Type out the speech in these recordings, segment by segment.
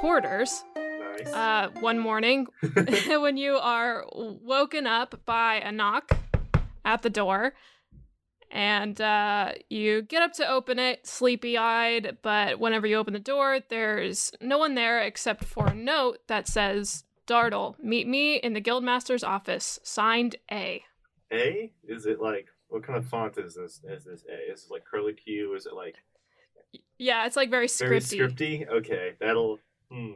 quarters Nice. uh, one morning when you are woken up by a knock at the door. And uh, you get up to open it, sleepy eyed, but whenever you open the door, there's no one there except for a note that says, Dartle, meet me in the Guildmaster's office, signed A. A? Is it like what kind of font is this? Is this A? Is it like curly Q? Is it like Yeah, it's like very scripty. very scripty. scripty? Okay, that'll. Hmm.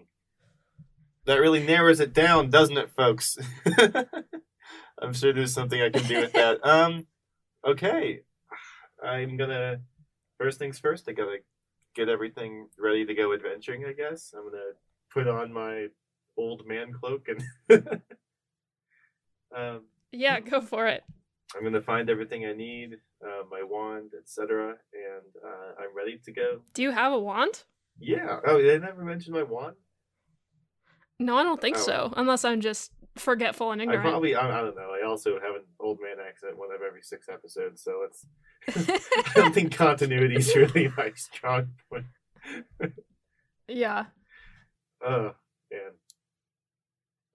That really narrows it down, doesn't it, folks? I'm sure there's something I can do with that. Um. Okay, I'm gonna. First things first, I gotta get everything ready to go adventuring. I guess I'm gonna put on my old man cloak and. um. Yeah, go for it. I'm gonna find everything I need, uh, my wand, etc., and uh, I'm ready to go. Do you have a wand? Yeah. Oh, they never mentioned my wand? No, I don't think Oh. so, unless I'm just forgetful and I ignorant. probably, I, I don't know. I also have an old man accent one of every six episodes, so it's. I don't think continuity is really my strong point. yeah. Oh man.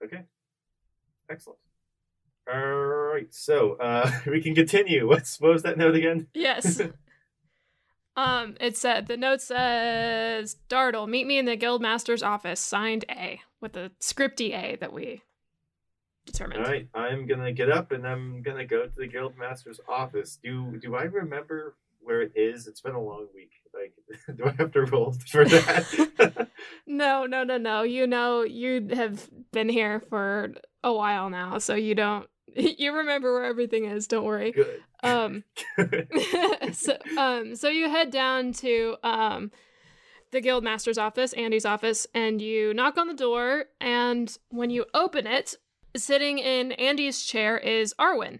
Okay. Excellent. All right, so uh, we can continue. What's what was that note again? Yes. Um, it said the note says Dartle, meet me in the Guildmaster's office, signed A, with the scripty A that we determined. All right, I'm gonna get up and I'm gonna go to the guild master's office. Do do I remember where it is? It's been a long week. Like, do I have to roll for that? No, no, no, no. You know, you have been here for a while now, so you don't. You remember where everything is. Don't worry. Good. Um, so, um, so you head down to um, the guild master's office, Andy's office, and you knock on the door. And when you open it, sitting in Andy's chair is Arwen,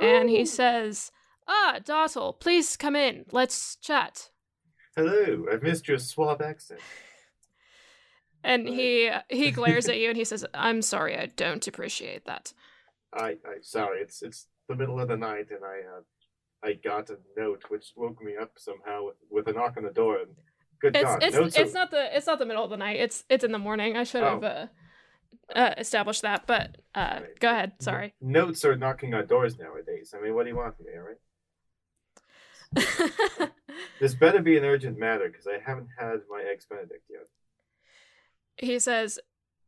and he Oh, says, "Ah, Dartle, please come in. Let's chat." "Hello, I've missed your suave accent." And he he glares at you and he says, "I'm sorry, I don't appreciate that." I, I sorry, it's it's the middle of the night and I uh, I got a note which woke me up somehow with, with a knock on the door. And good It's God, it's notes it's not the it's not the middle of the night. It's it's in the morning. I should have Oh. uh, uh, established that, but uh, Right. go ahead. Sorry. Notes are knocking on doors nowadays. I mean, what do you want from me, all right? This better be an urgent matter because I haven't had my eggs Benedict yet. he says,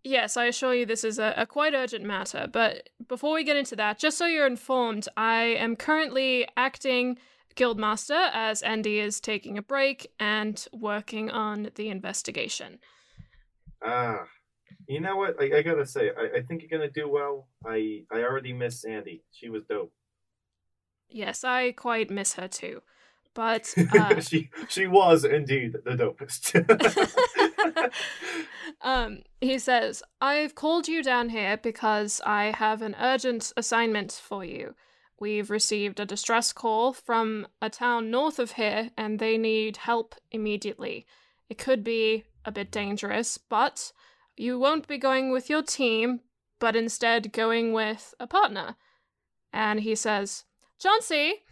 Yes, I assure you this is a, a quite urgent matter, but before we get into that, just so you're informed, I am currently acting Guildmaster as Andy is taking a break and working on the investigation. Ah, you know what? I, I gotta say, I, I think you're gonna do well. I I already miss Sandy. She was dope. Yes, I quite miss her too. But uh, she she was indeed the dopest. um, he says, I've called you down here because I have an urgent assignment for you. We've received a distress call from a town north of here, and they need help immediately. It could be a bit dangerous, but you won't be going with your team, but instead going with a partner. And he says, Chauncey!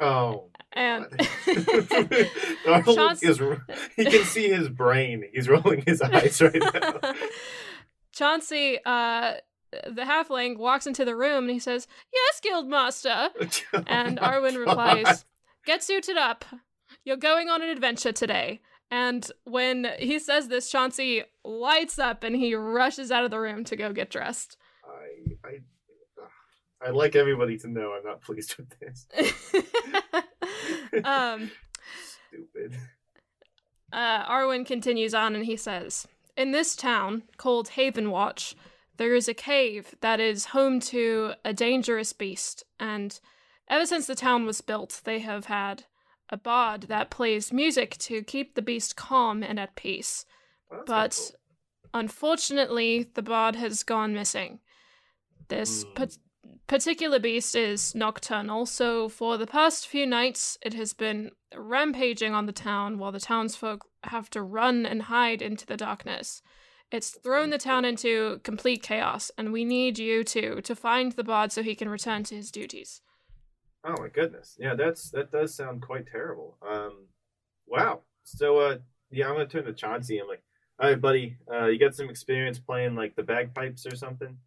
Oh. And Arnold Chauncey- is, he can see his brain. He's rolling his eyes right now. Chauncey, uh, the halfling, walks into the room and he says, Yes, Guildmaster. And Arwen replies, Get suited up. You're going on an adventure today. And when he says this, Chauncey lights up and he rushes out of the room to go get dressed. I'd like everybody to know I'm not pleased with this. um, Stupid. uh, Arwen continues on and he says, In this town, called Haven Watch, there is a cave that is home to a dangerous beast, and ever since the town was built, they have had a bard that plays music to keep the beast calm and at peace. Well, But not unfortunately, the bard has gone missing. This pat- particular beast is nocturnal, so for the past few nights, it has been rampaging on the town while the townsfolk have to run and hide into the darkness. It's thrown the town into complete chaos, and we need you two to find the bard so he can return to his duties. Oh my goodness. Yeah, that's that does sound quite terrible. Um wow. So uh yeah, I'm gonna turn to Chauncey. I'm like, all right, buddy, uh you got some experience playing like the bagpipes or something?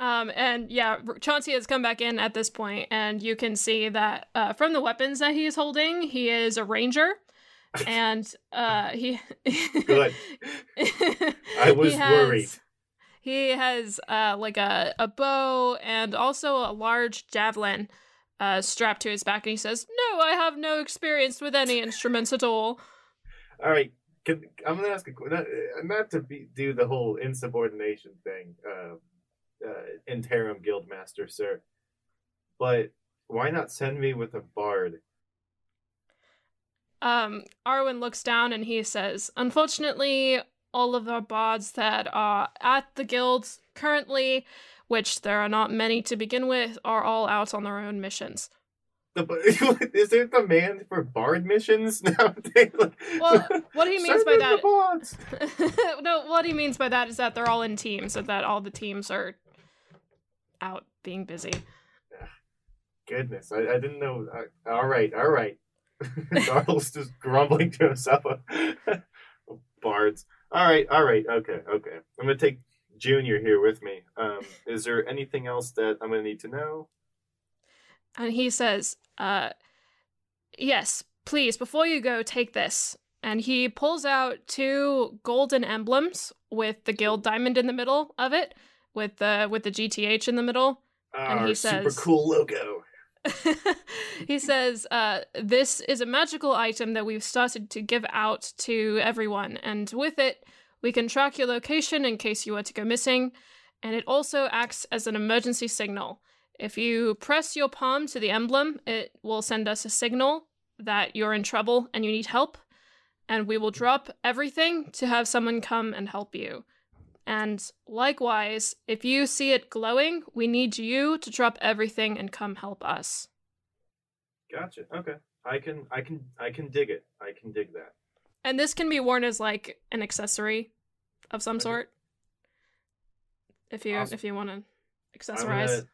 Um, and yeah, Chauncey has come back in at this point, and you can see that uh, from the weapons that he is holding, he is a ranger, and uh, he. Good. I was He has- worried. He has uh, like a, a bow and also a large javelin uh, strapped to his back, and he says, "No, I have no experience with any instruments at all." All right. Can, I'm gonna ask a not, uh, not to be, do the whole insubordination thing, uh, uh, interim guildmaster, sir. But why not send me with a bard? Um, Arwen looks down and he says, Unfortunately, all of our bards that are at the guilds currently, which there are not many to begin with, are all out on their own missions. The, is there demand for bard missions nowadays? Well, what he means by that- no, what he means by that is that they're all in teams, and that all the teams are out being busy. Goodness, I, I didn't know. Uh, all right, all right. Darl's just grumbling to himself. Bards. All right, all right. Okay, okay. I'm gonna take Junior here with me. Um, is there anything else that I'm gonna need to know? And he says, uh, yes, please, before you go, take this. And he pulls out two golden emblems with the guild diamond in the middle of it, with the with the GTH in the middle. And Our he super says- cool logo. he says, uh, This is a magical item that we've started to give out to everyone, and with it, we can track your location in case you were to go missing, and it also acts as an emergency signal. If you press your palm to the emblem, it will send us a signal that you're in trouble and you need help, and we will drop everything to have someone come and help you. And likewise, if you see it glowing, we need you to drop everything and come help us. Gotcha. Okay. I can, I can, I can dig it. I can dig that. And this can be worn as like an accessory of some Okay. sort. If you Awesome. if you want to I'm accessorize. gonna,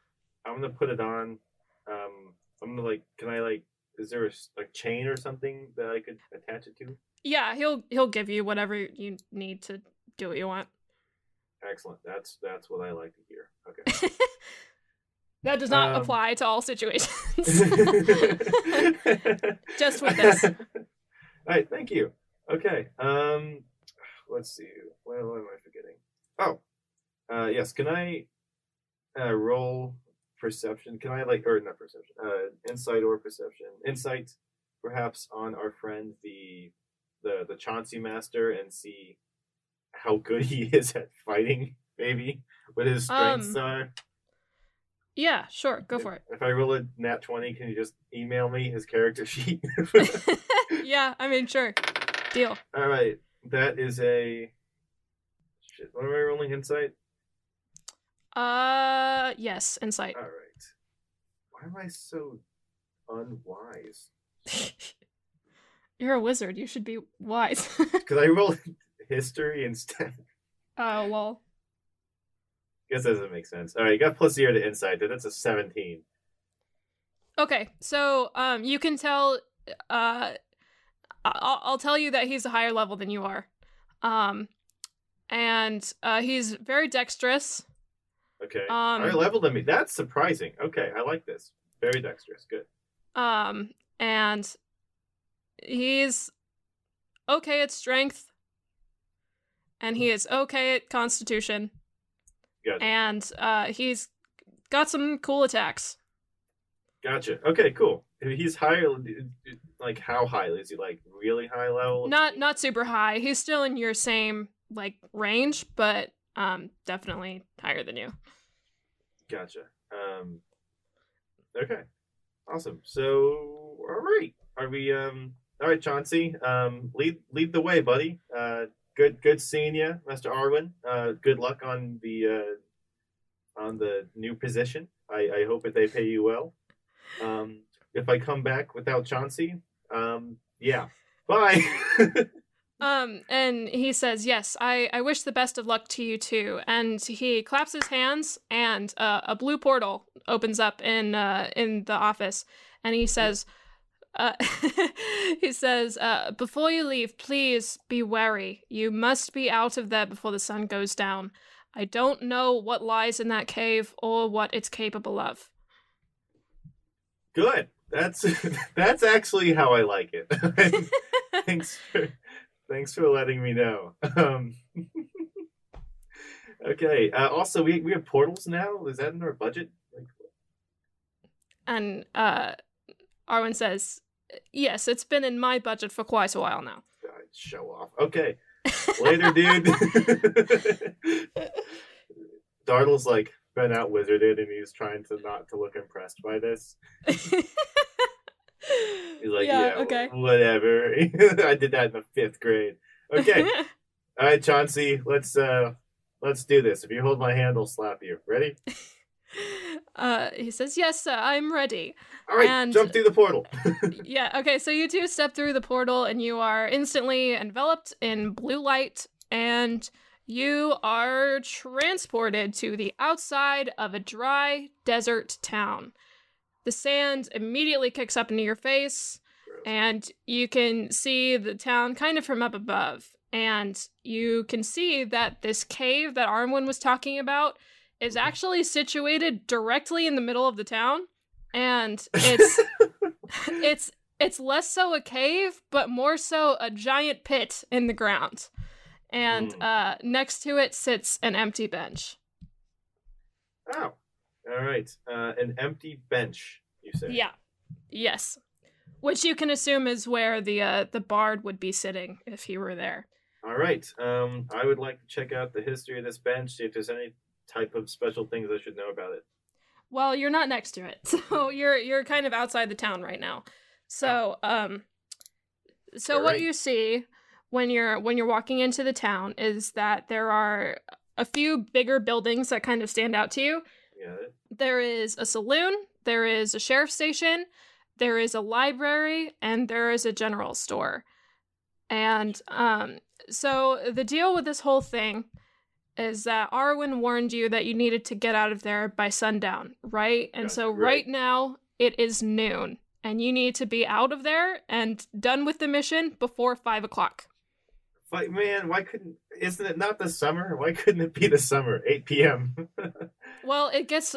I'm gonna put it on. Um, I'm gonna like, can I like, is there a chain or something that I could attach it to? Yeah, he'll he'll give you whatever you need to do what you want. Excellent. That's that's what I like to hear. Okay. That does not Um, apply to all situations. Just with this. All right, thank you. Okay. Um, let's see. What, what am I forgetting? Oh, uh, yes. Can I uh, roll perception? Can I like, or not perception? Uh, insight or perception? Insight, perhaps, on our friend the the the Chauncey Master, and see how good he is at fighting. Maybe what his strengths Um, are. Yeah, sure, go for it. If I roll a nat 20, can you just email me his character sheet? yeah, I mean, sure. Deal. All right. That is a. Shit. What am I rolling? Insight? Uh, yes, insight. All right. Why am I so unwise? You're a wizard. You should be wise. Because I rolled history instead. Oh, well. Guess that doesn't make sense. All right, you got plus zero to insight. Then that's a 17. Okay, so um, you can tell. Uh, I'll, I'll tell you that he's a higher level than you are, um, and uh, he's very dexterous. Okay. Um, Higher level than me. That's surprising. Okay, I like this. Very dexterous. Good. Um, and he's okay at strength, and he is okay at constitution, Gotcha. and uh, he's got some cool attacks. Gotcha. Okay, cool. He's higher. Like how high is he? Like really high level? Not not super high. He's still in your same like range, but um definitely higher than you. Gotcha. Um. Okay. Awesome. So, all right. Are we? Um. All right, Chauncey. Um. Lead lead the way, buddy. Uh. Good good seeing you, Mr. Arwen. Uh. Good luck on the uh. On the new position. I I hope that they pay you well. Um. If I come back without Chauncey, um. Yeah. Bye. Um and he says, "Yes, I I wish the best of luck to you too." And he claps his hands and uh, a blue portal opens up in uh in the office and he says uh, he says, uh, before you leave, please be wary. You must be out of there before the sun goes down. I don't know what lies in that cave or what it's capable of. Good. That's that's actually how I like it. thanks for thanks for letting me know. Um, okay. Uh, also, we we have portals now. Is that in our budget? Like, And uh, Arwen says, Yes, it's been in my budget for quite a while now. God, show off. Okay. Later, dude. Dartle's like been out wizarded, and he's trying to not to look impressed by this. He's like, yeah, okay. whatever. I did that in the fifth grade. Okay. All right, Chauncey, let's uh let's do this. If you hold my hand, I'll slap you. Ready? Uh, he says, Yes, sir, I'm ready. All right, And- jump through the portal. yeah, okay, so you two step through the portal and you are instantly enveloped in blue light and you are transported to the outside of a dry desert town. The sand immediately kicks up into your face and you can see the town kind of from up above. And you can see that this cave that Arwen was talking about is actually situated directly in the middle of the town. And it's it's it's less so a cave, but more so a giant pit in the ground. And Hmm. uh, next to it sits an empty bench. oh. All right. Uh, an empty bench, you say? Yeah. Yes. Which you can assume is where the uh, the bard would be sitting if he were there. All right. Um, I would like to check out the history of this bench, see if there's any type of special things I should know about it. Well, you're not next to it, so you're you're kind of outside the town right now. So, um, so what you see when you're when you're walking into the town is that there are a few bigger buildings that kind of stand out to you. Yeah. There is a saloon, there is a sheriff's station, there is a library, and there is a general store. And um, so the deal with this whole thing is that Arwen warned you that you needed to get out of there by sundown, right? And Yeah, so right. right now it is noon, and you need to be out of there and done with the mission before five o'clock. Like, man, why couldn't? Isn't it not the summer? Why couldn't it be the summer? 8 p.m. Well, it gets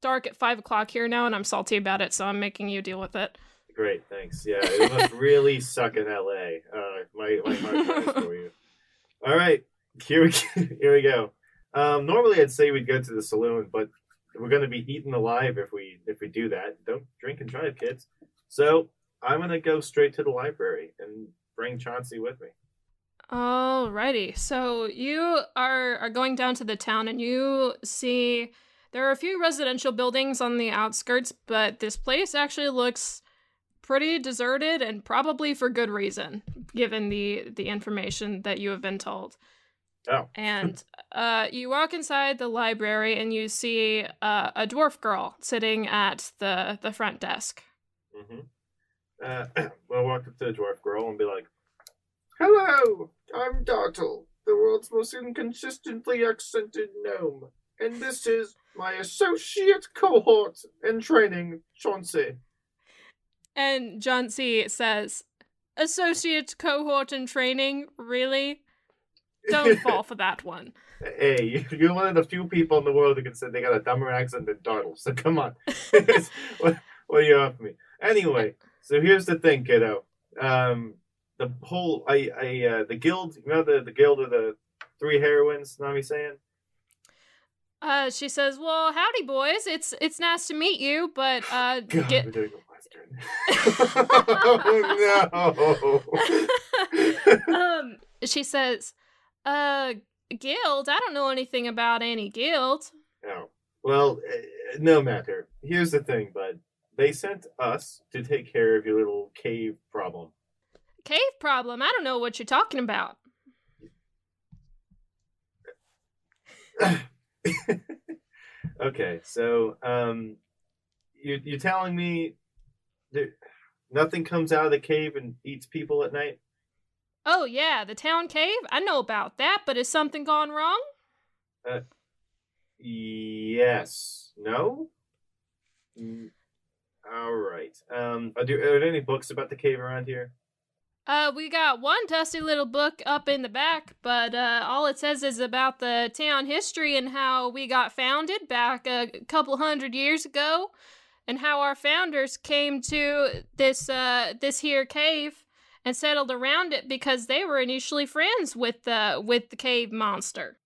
dark at five o'clock here now, and I'm salty about it, so I'm making you deal with it. Great, thanks. Yeah, it must really suck in LA. Uh, my my heart for you. All right, here we here we go. Um, normally I'd say we'd go to the saloon, but we're going to be eaten alive if we if we do that. Don't drink and drive, kids. So I'm going to go straight to the library and bring Chauncey with me. Alrighty. So you are are going down to the town and you see there are a few residential buildings on the outskirts, but this place actually looks pretty deserted and probably for good reason, given the the information that you have been told. Oh. And uh, you walk inside the library and you see uh, a dwarf girl sitting at the the front desk. hmm Uh, we'll walk up to the dwarf girl and be like, "Hello, I'm Dartle, the world's most inconsistently accented gnome, and this is my associate cohort in training, Chauncey." And Chauncey says, Associate cohort in training? Really? Don't fall for that one. Hey, you're one of the few people in the world who can say they got a dumber accent than Dartle. So come on, what, what are you off me? Anyway, so here's the thing, kiddo. Um, the whole I I uh, the guild. You know the the guild of the three heroines. Nami saying. Uh, she says, "Well, howdy, boys. It's it's nice to meet you, but uh, God, get we're doing a western. oh no. um, she says, uh, guild. I don't know anything about any guild. No. Well, uh, no matter. Here's the thing, bud. They sent us to take care of your little cave problem. Cave problem. I don't know what you're talking about. okay, so um, you you're telling me there, nothing comes out of the cave and eats people at night? Oh yeah, the town cave. I know about that, but has something gone wrong? Uh, Yes. No. Mm, All right. Um, are there, are there any books about the cave around here? Uh, we got one dusty little book up in the back, but uh, all it says is about the town history and how we got founded back a couple hundred years ago, and how our founders came to this uh this here cave and settled around it because they were initially friends with the with the cave monster.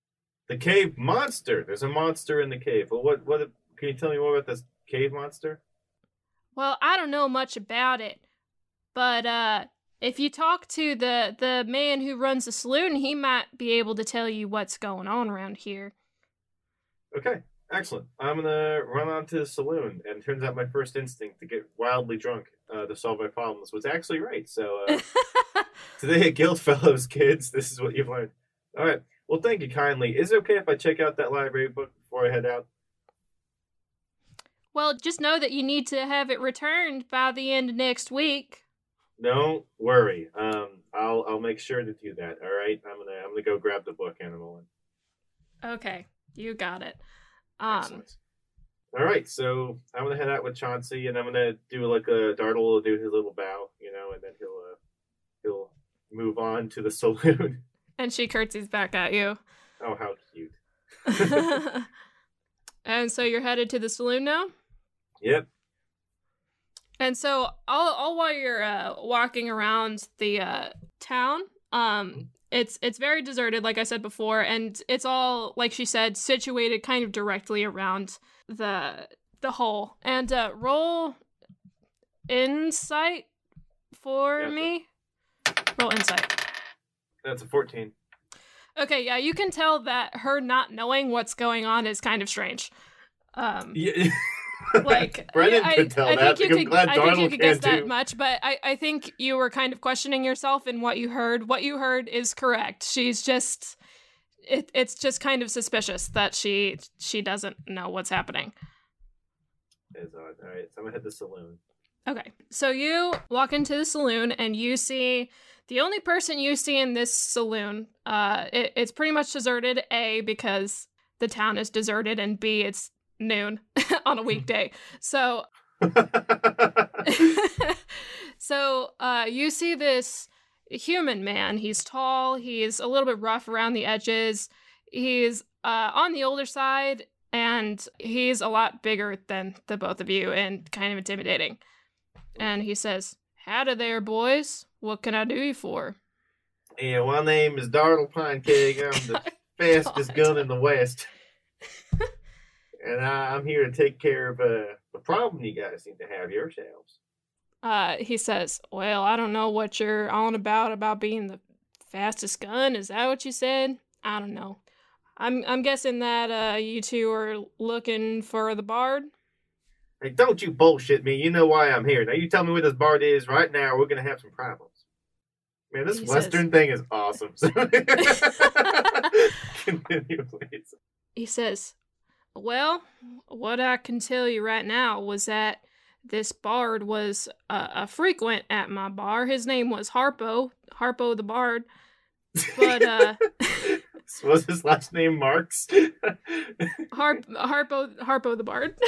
The cave monster. There's a monster in the cave. Well, what what can you tell me more about this cave monster? Well, I don't know much about it, but uh, if you talk to the the man who runs the saloon, he might be able to tell you what's going on around here. Okay, excellent. I'm gonna run on to the saloon, and turns out my first instinct to get wildly drunk uh, to solve my problems was actually right. So uh, today at Guild Fellows, kids, this is what you've learned. All right. Well, thank you kindly. Is it okay if I check out that library book before I head out? well, just know that you need to have it returned by the end of next week. Don't worry. Um, I'll I'll make sure to do that. All right. I'm gonna I'm gonna go grab the book, Animal. Okay, you got it. Um, Excellent. All right, so I'm gonna head out with Chauncey, and I'm gonna do like a Dartle will do his little bow, you know, and then he'll uh, he'll move on to the saloon. and she curtsies back at you. oh, how cute! and so you're headed to the saloon now. Yep. And so all all while you're uh, walking around the uh, town, um, it's it's very deserted, like I said before, and it's all like she said, situated kind of directly around the the hole. And uh, roll insight for Yeah, me. Roll insight. That's a 14. Okay, yeah, you can tell that her not knowing what's going on is kind of strange. Um, Yeah. like Brennan I, could tell I that. think you I'm could, glad I think you could can guess that too. much, but I, I think you were kind of questioning yourself in what you heard. What you heard is correct. She's just it, it's just kind of suspicious that she she doesn't know what's happening. Is odd. All right, so I'm gonna head to the saloon. Okay. So you walk into the saloon and you see the only person you see in this saloon, uh it, it's pretty much deserted, A, because the town is deserted, and B, it's noon on a weekday. So so uh, you see this human man. He's tall. He's a little bit rough around the edges. He's uh, on the older side, and he's a lot bigger than the both of you, and kind of intimidating. And he says, "Howdy there, boys. What can I do you for?" yeah, my name is Dartle Pinecake. I'm the fastest gun in the West, and I, I'm here to take care of uh, the problem you guys seem to have yourselves. Uh, he says, "Well, I don't know what you're on about about being the fastest gun. Is that what you said? I don't know. I'm I'm guessing that uh you two are looking for the bard. Hey, don't you bullshit me. You know why I'm here. Now you tell me where this bard is right now. We're gonna have some problems. Man, this He Western thing is awesome. Continue, please. He says, "Well, what I can tell you right now was that this bard was uh, a frequent at my bar. His name was Harpo, Harpo the Bard. But uh, was his last name Marks? Harp Harpo Harpo the Bard.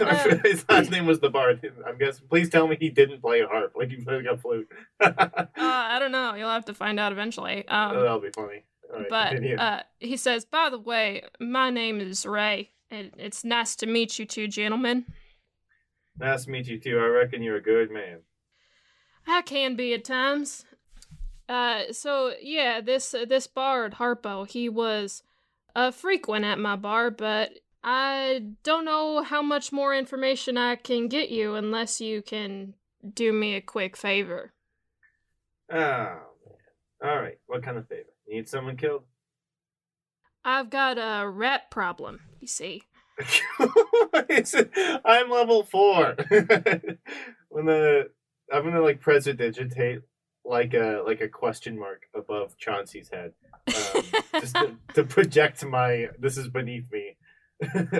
Uh, his last name was the Bard. I'm guessing. Please tell me he didn't play a harp like he played a flute. Uh, I don't know. You'll have to find out eventually. Um, That'll be funny. Right, but continue. uh, he says, "By the way, my name is Ray, and it's nice to meet you two gentlemen. nice to meet you too. I reckon you're a good man. I can be at times. Uh, so yeah, this uh, this bard Harpo, he was a frequent at my bar, but I don't know how much more information I can get you unless you can do me a quick favor. Oh, man. All right. What kind of favor? Need someone killed? I've got a rat problem, you see. I'm level four. when the I'm gonna like prestidigitate like a like a question mark above Chauncey's head, um, just to, to project my this is beneath me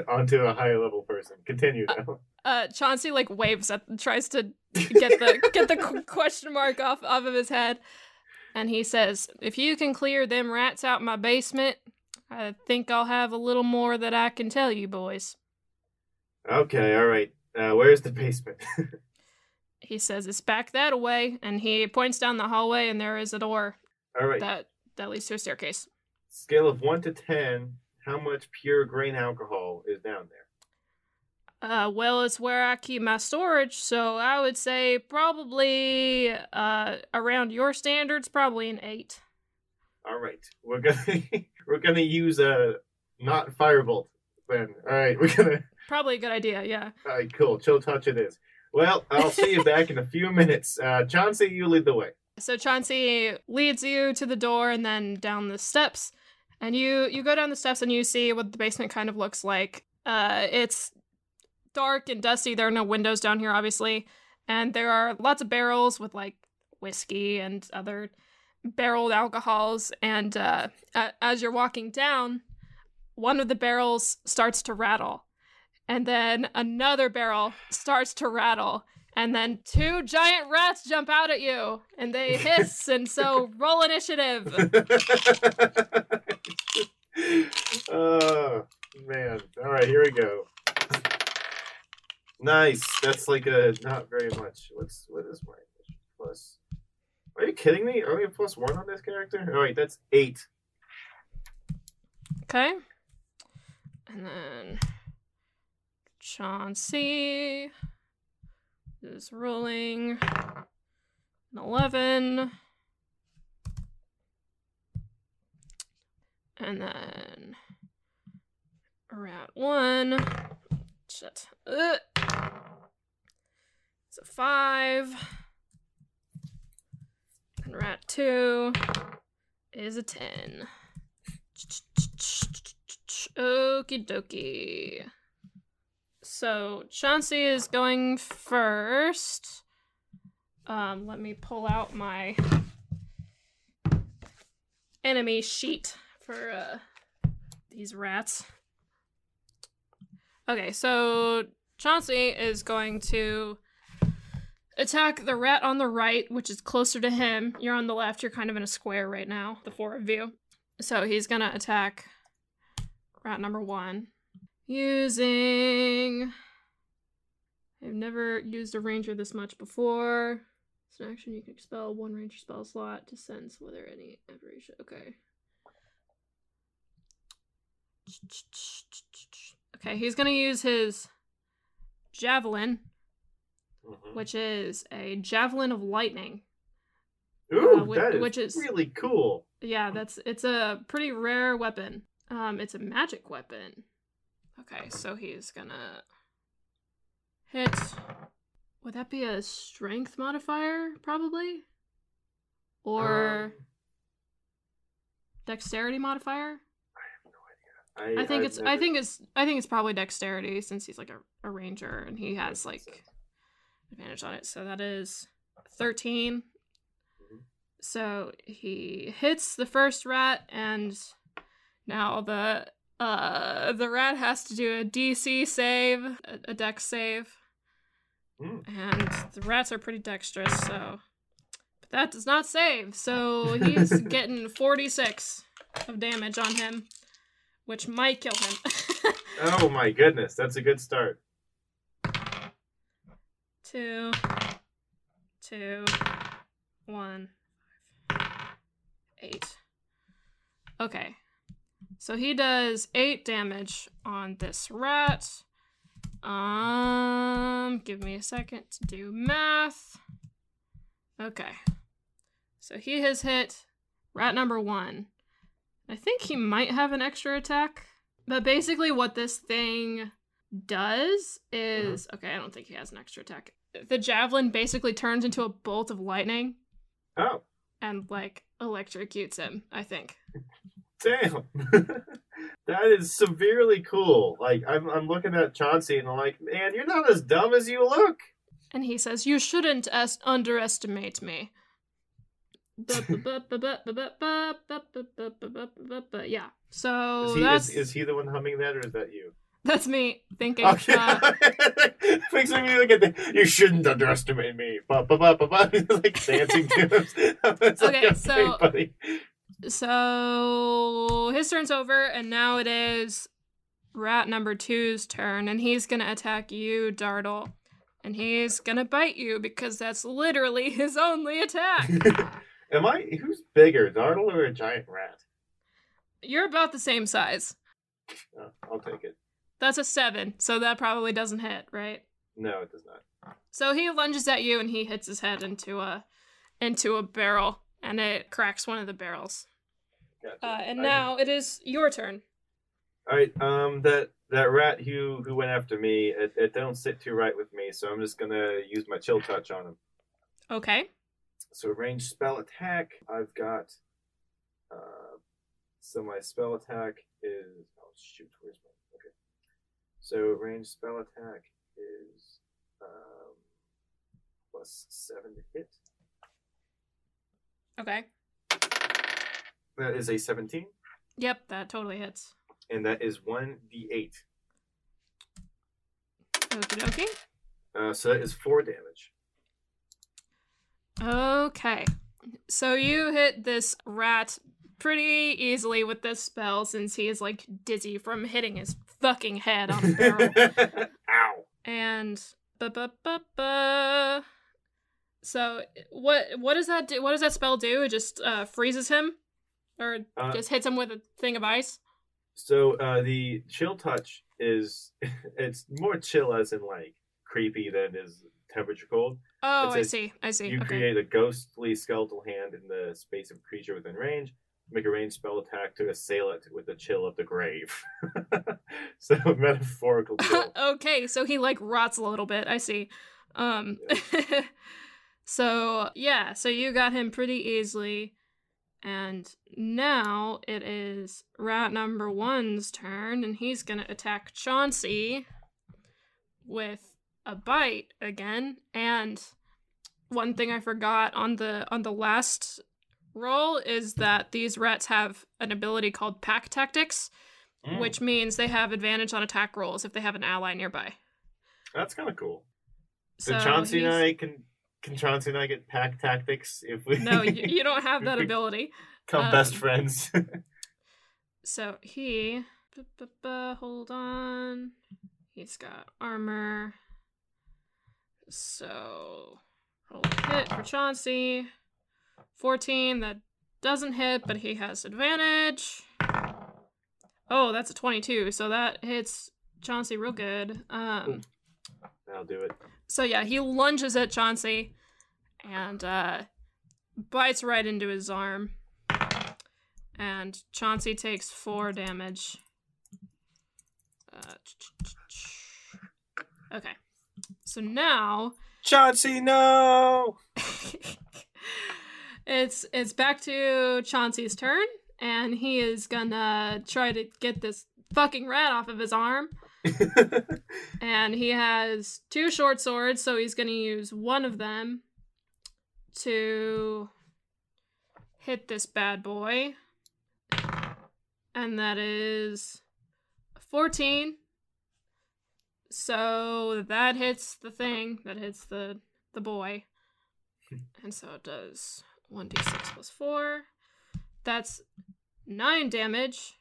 onto a higher level person. Continue now. Uh, Chauncey like waves at, tries to get the get the question mark off off of his head, and he says, "If you can clear them rats out my basement, I think I'll have a little more that I can tell you, boys." Okay, all right. Uh, where's the basement? He says, "It's back that way," and he points down the hallway, and there is a door all right. that that leads to a staircase. Scale of one to ten. How much pure grain alcohol is down there? Uh, well, it's where I keep my storage, so I would say probably uh around your standards, probably an eight. All right, we're gonna we're gonna use a not firebolt then. All right, we're gonna. Probably a good idea, yeah. All right, cool. Chill touch it is. Well, I'll see you back in a few minutes. Uh, Chauncey, you lead the way. So Chauncey leads you to the door and then down the steps. And you you go down the steps and you see what the basement kind of looks like. Uh it's dark and dusty. There are no windows down here obviously. And there are lots of barrels with like whiskey and other barreled alcohols and uh as you're walking down, one of the barrels starts to rattle. And then another barrel starts to rattle and then two giant rats jump out at you and they hiss and so roll initiative oh man! All right, here we go. Nice. That's like a not very much. What's what is my plus? Are you kidding me? Are we a plus one on this character? All right, that's eight. okay and then chauncey is rolling an 11 and then rat 1 shit Ugh. A 5 and rat 2 is a 10 Okie dokie. So Chauncey is going first. Um, let me pull out my enemy sheet for uh these rats. Okay, so Chauncey is going to attack the rat on the right, which is closer to him. You're on the left, you're kind of in a square right now, the four of you. So he's gonna attack rat number one. Using. I've never used a ranger this much before. It's an action you can expel one ranger spell slot to sense whether any aberration. Okay. Okay, he's gonna use his javelin, Mhm. which is a javelin of lightning. Ooh, uh, whi- that is which is- really cool. Yeah, that's it's a pretty rare weapon. Um, it's a magic weapon. Okay, so he's gonna hit. Would that be a strength modifier, probably, or Um, dexterity modifier? I, have no idea. I think I've it's. I think it's. I think it's probably dexterity since he's like a, a ranger and he has like. Advantage on it. So that is thirteen. Mhm. So he hits the first rat, and now the uh the rat has to do a DC save, a, a dex save, Mm. and the rats are pretty dexterous. So, but that does not save. So he's getting forty six of damage on him, which might kill him. Oh my goodness, that's a good start. Two, two, one, eight. Okay. So he does eight damage on this rat. Um, give me a second to do math. Okay. So he has hit rat number one. I think he might have an extra attack. But basically, what this thing does is okay, I don't think he has an extra attack. The javelin basically turns into a bolt of lightning Oh, and like electrocutes him, I think. damn. that is severely cool. Like I'm, I'm looking at Chauncey and I'm like, man, you're not as dumb as you look. And he says, You shouldn't es- underestimate me. Yeah. So Is he, that's is, is he the one humming that, or is that you? That's me thinking. Okay. uh, Makes me look at the. You shouldn't underestimate me. Ba, ba, ba, ba, ba. Like dancing to him. Like, Okay, okay, so- buddy. so his turn's over, and now it is rat number two's turn, and he's gonna attack you, Dartle. And he's gonna bite you because that's literally his only attack. Am I? Who's bigger, Dartle or a giant rat? You're about the same size. Oh, I'll take it. That's a seven, so that probably doesn't hit, right? No, it does not. So he lunges at you and he hits his head into a into a barrel and it cracks one of the barrels. Gotcha. Uh, and I- now it is your turn. All right. Um, that that rat who who went after me, it, it don't sit too right with me. So I'm just gonna use my chill touch on him. Okay. So range spell attack, I've got. Uh, so my spell attack is oh shoot, where's my. So range spell attack is um, plus seven to hit. Okay. That is a seventeen, Yep, that totally hits. and that is one d eight. Okie dokie. Uh, so that is four damage. Okay. So you hit this rat pretty easily with this spell since he is like dizzy from hitting his fucking head on a barrel. Ow! and ba ba ba ba. So what what does that do? What does that spell do? It just uh, freezes him, or Uh, just hits him with a thing of ice. So uh, the chill touch is it's more chill as in like creepy than is temperature cold. Oh, I see. I see. You okay. create a ghostly skeletal hand in the space of a creature within range. Make a ranged spell attack to assail it with the chill of the grave. so metaphorical okay, so he like rots a little bit. I see. Um So, yeah, so you got him pretty easily. And now it is rat number 1's turn and he's going to attack Chauncey with a bite again. And one thing I forgot on the on the last roll is that these rats have an ability called pack tactics, Mm, which means they have advantage on attack rolls if they have an ally nearby. that's kind of cool. So So Chauncey and I can can Chauncey and I get pack tactics if we No, you, you don't have that ability. become best um, friends. So he. Hold on. He's got armor. So. Roll a hit for Chauncey. 14. That doesn't hit, but he has advantage. Oh, that's a 22. So that hits Chauncey real good. Um. I'll do it. So yeah, he lunges at Chauncey and uh, bites right into his arm. And Chauncey takes four damage. Uh, okay. So now Chauncey, no. it's it's back to Chauncey's turn, and he is gonna try to get this fucking rat off of his arm. And he has two short swords, so he's to use one of them to hit this bad boy. And that is 14. So that hits the thing, that hits the the boy. Hmm. And so it does 1d6 plus 4. That's 9 damage.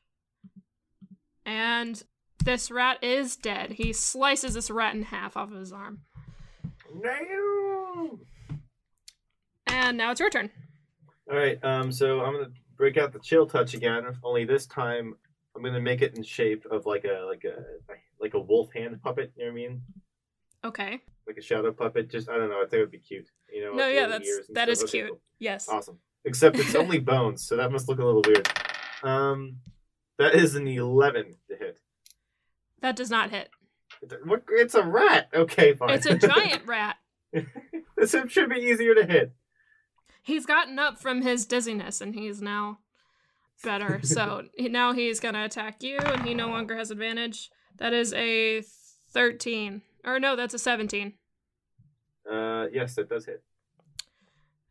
And this rat is dead. He slices this rat in half off of his arm. no. And now it's your turn. All right. Um. So I'm gonna break out the chill touch again. Only this time, I'm gonna make it in shape of like a like a like a wolf hand puppet. You know what I mean? Okay. Like a shadow puppet. Just I don't know. I think it would be cute. You know. No, yeah, that's that is Okay, cute. cool. Yes. Awesome. Except it's only bones, so that must look a little weird. Um, that is an eleven to hit. That does not hit. It's a, what, it's a rat. Okay, fine. It's a giant rat. this should be easier to hit. He's gotten up from his dizziness and he's now better. So now he's gonna attack you, and he no longer has advantage. That is a thirteen, or no, that's a seventeen. Uh, yes, that does hit.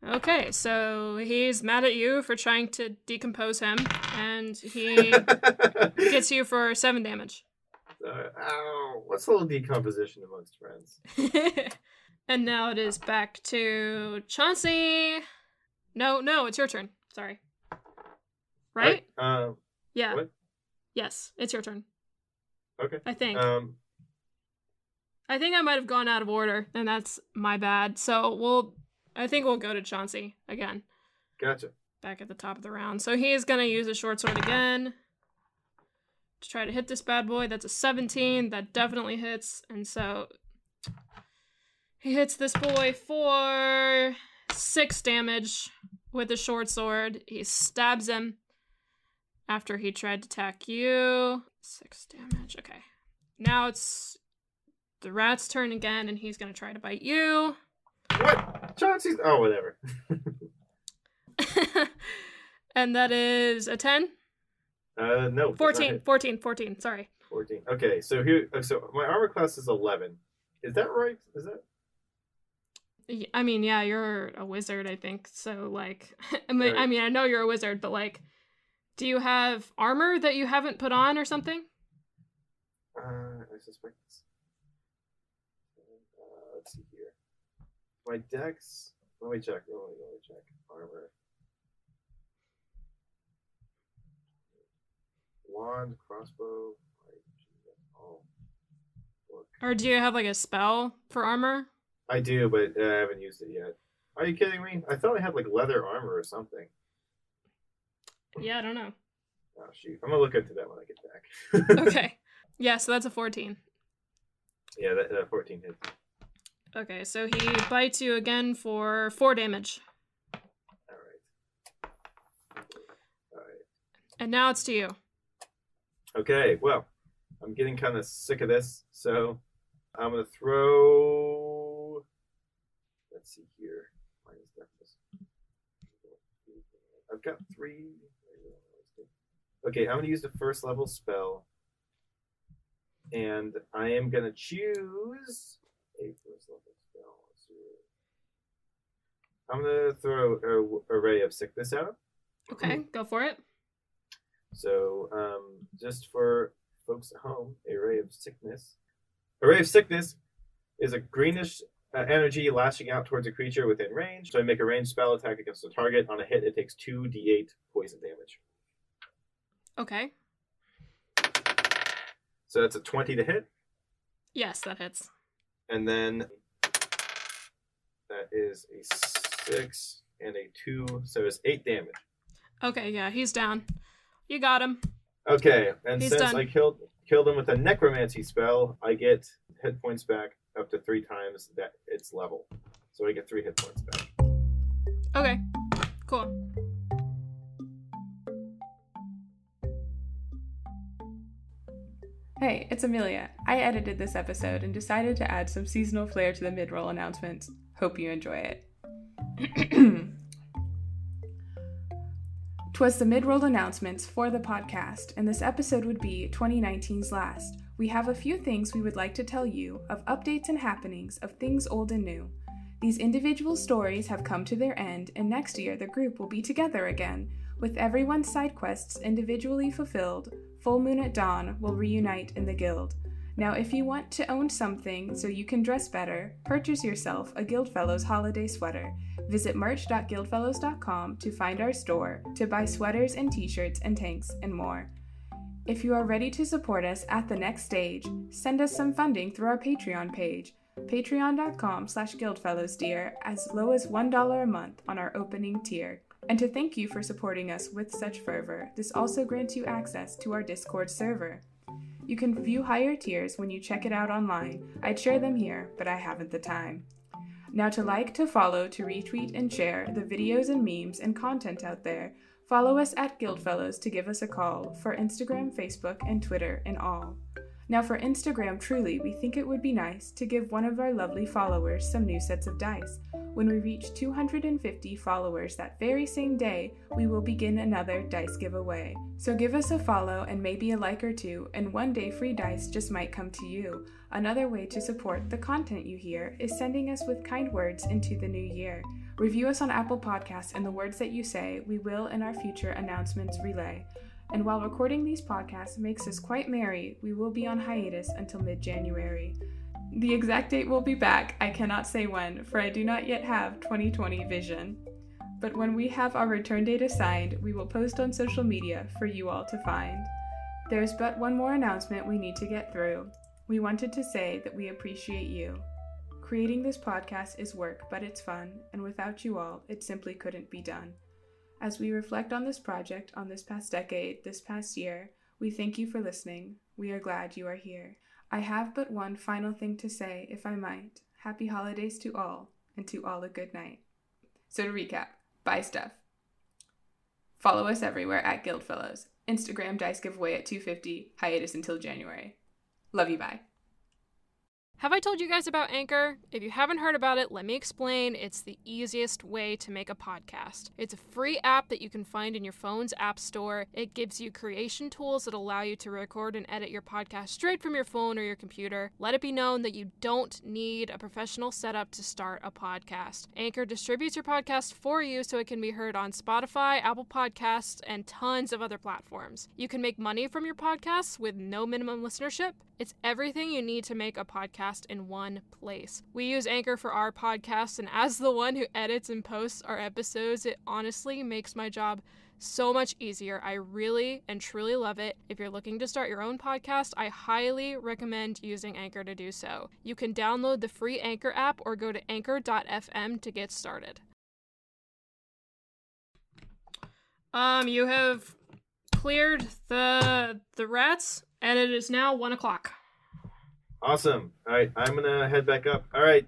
Okay, so he's mad at you for trying to decompose him, and he gets you for seven damage. Uh, ow, what's a little decomposition amongst friends? and now it is back to Chauncey. No, no, it's your turn. Sorry. Right? Uh, yeah. what? Yes, it's your turn. okay. I think. Um, I think I might have gone out of order, and that's my bad. So we'll. I think we'll go to Chauncey again, gotcha. back at the top of the round. So he is gonna use a short sword again to try to hit this bad boy. That's a 17. That definitely hits, and so he hits this boy for six damage with a short sword. He stabs him after he tried to attack you. Six damage. Okay. Now it's the rat's turn again, and he's gonna try to bite you. What? Chauncey's. Oh, whatever. and that is a 10? Uh, no. does 14, 14, 14. Sorry. 14. Okay, so here. uh, So my armor class is 11. Is that right? Is that? I mean, yeah, you're a wizard, I think. So, like, I mean, I mean, I know you're a wizard, but like, do you have armor that you haven't put on or something? Uh, I suspect. It's... Uh, let's see here. My dex. Let me check. Let me, let me check. Armor. Wand, crossbow. Or do you have like a spell for armor? I do, but uh, I haven't used it yet. Are you kidding me? I thought I had like leather armor or something. Yeah, I don't know. Oh shoot! I'm gonna look into that when I get back. Okay. Yeah, so that's a 14. yeah, that, that 14 hits. Okay, so he bites you again for 4 damage. All right. All right. And now it's to you. Okay, well, I'm getting kind of sick of this, so I'm gonna throw. Let's see here. I've got three. Okay, I'm gonna use the first level spell, and I am gonna choose a first level spell. Let's see. I'm gonna throw a, a ray of sickness out. Okay, go for it. So, um, just for folks at home, a ray of sickness. A ray of sickness is a greenish uh, energy lashing out towards a creature within range. So I make a ranged spell attack against the target. On a hit, it takes 2d8 poison damage. Okay. So that's a 20 to hit. Yes, that hits. And then that is a 6 and a 2. So it's 8 damage. Okay, yeah, he's down. You got him. Okay, and He's since done. I killed killed him with a necromancy spell, I get hit points back up to three times that its level. So I get three hit points back. Okay, cool. Hey, it's Amelia. I edited this episode and decided to add some seasonal flair to the mid roll announcements. Hope you enjoy it. Twas the mid roll announcements for the podcast, and this episode would be 2019's last. We have a few things we would like to tell you of updates and happenings of things old and new. These individual stories have come to their end, and next year the group will be together again. With everyone's side quests individually fulfilled, Full Moon at Dawn will reunite in the guild. Now, if you want to own something so you can dress better, purchase yourself a Guildfellows holiday sweater. Visit merch.guildfellows.com to find our store to buy sweaters and t shirts and tanks and more. If you are ready to support us at the next stage, send us some funding through our Patreon page, patreon.com slash guildfellowsdear, as low as $1 a month on our opening tier. And to thank you for supporting us with such fervor, this also grants you access to our Discord server. You can view higher tiers when you check it out online. I'd share them here, but I haven't the time. Now, to like, to follow, to retweet, and share the videos and memes and content out there, follow us at Guildfellows to give us a call for Instagram, Facebook, and Twitter and all. Now, for Instagram, truly, we think it would be nice to give one of our lovely followers some new sets of dice. When we reach 250 followers that very same day, we will begin another dice giveaway. So give us a follow and maybe a like or two, and one day free dice just might come to you. Another way to support the content you hear is sending us with kind words into the new year. Review us on Apple Podcasts, and the words that you say, we will in our future announcements relay. And while recording these podcasts makes us quite merry, we will be on hiatus until mid January. The exact date will be back, I cannot say when, for I do not yet have 2020 vision. But when we have our return date assigned, we will post on social media for you all to find. There's but one more announcement we need to get through. We wanted to say that we appreciate you. Creating this podcast is work, but it's fun, and without you all, it simply couldn't be done. As we reflect on this project, on this past decade, this past year, we thank you for listening. We are glad you are here. I have but one final thing to say, if I might. Happy holidays to all, and to all a good night. So to recap, buy stuff. Follow us everywhere at Guildfellows. Instagram dice giveaway at 250, hiatus until January. Love you, bye. Have I told you guys about Anchor? If you haven't heard about it, let me explain. It's the easiest way to make a podcast. It's a free app that you can find in your phone's app store. It gives you creation tools that allow you to record and edit your podcast straight from your phone or your computer. Let it be known that you don't need a professional setup to start a podcast. Anchor distributes your podcast for you so it can be heard on Spotify, Apple Podcasts, and tons of other platforms. You can make money from your podcasts with no minimum listenership. It's everything you need to make a podcast in one place. We use Anchor for our podcast, and as the one who edits and posts our episodes, it honestly makes my job so much easier. I really and truly love it. If you're looking to start your own podcast, I highly recommend using Anchor to do so. You can download the free Anchor app or go to anchor.fm to get started. Um, you have cleared the the rats, and it is now one o'clock. Awesome. All right, I'm gonna head back up. All right,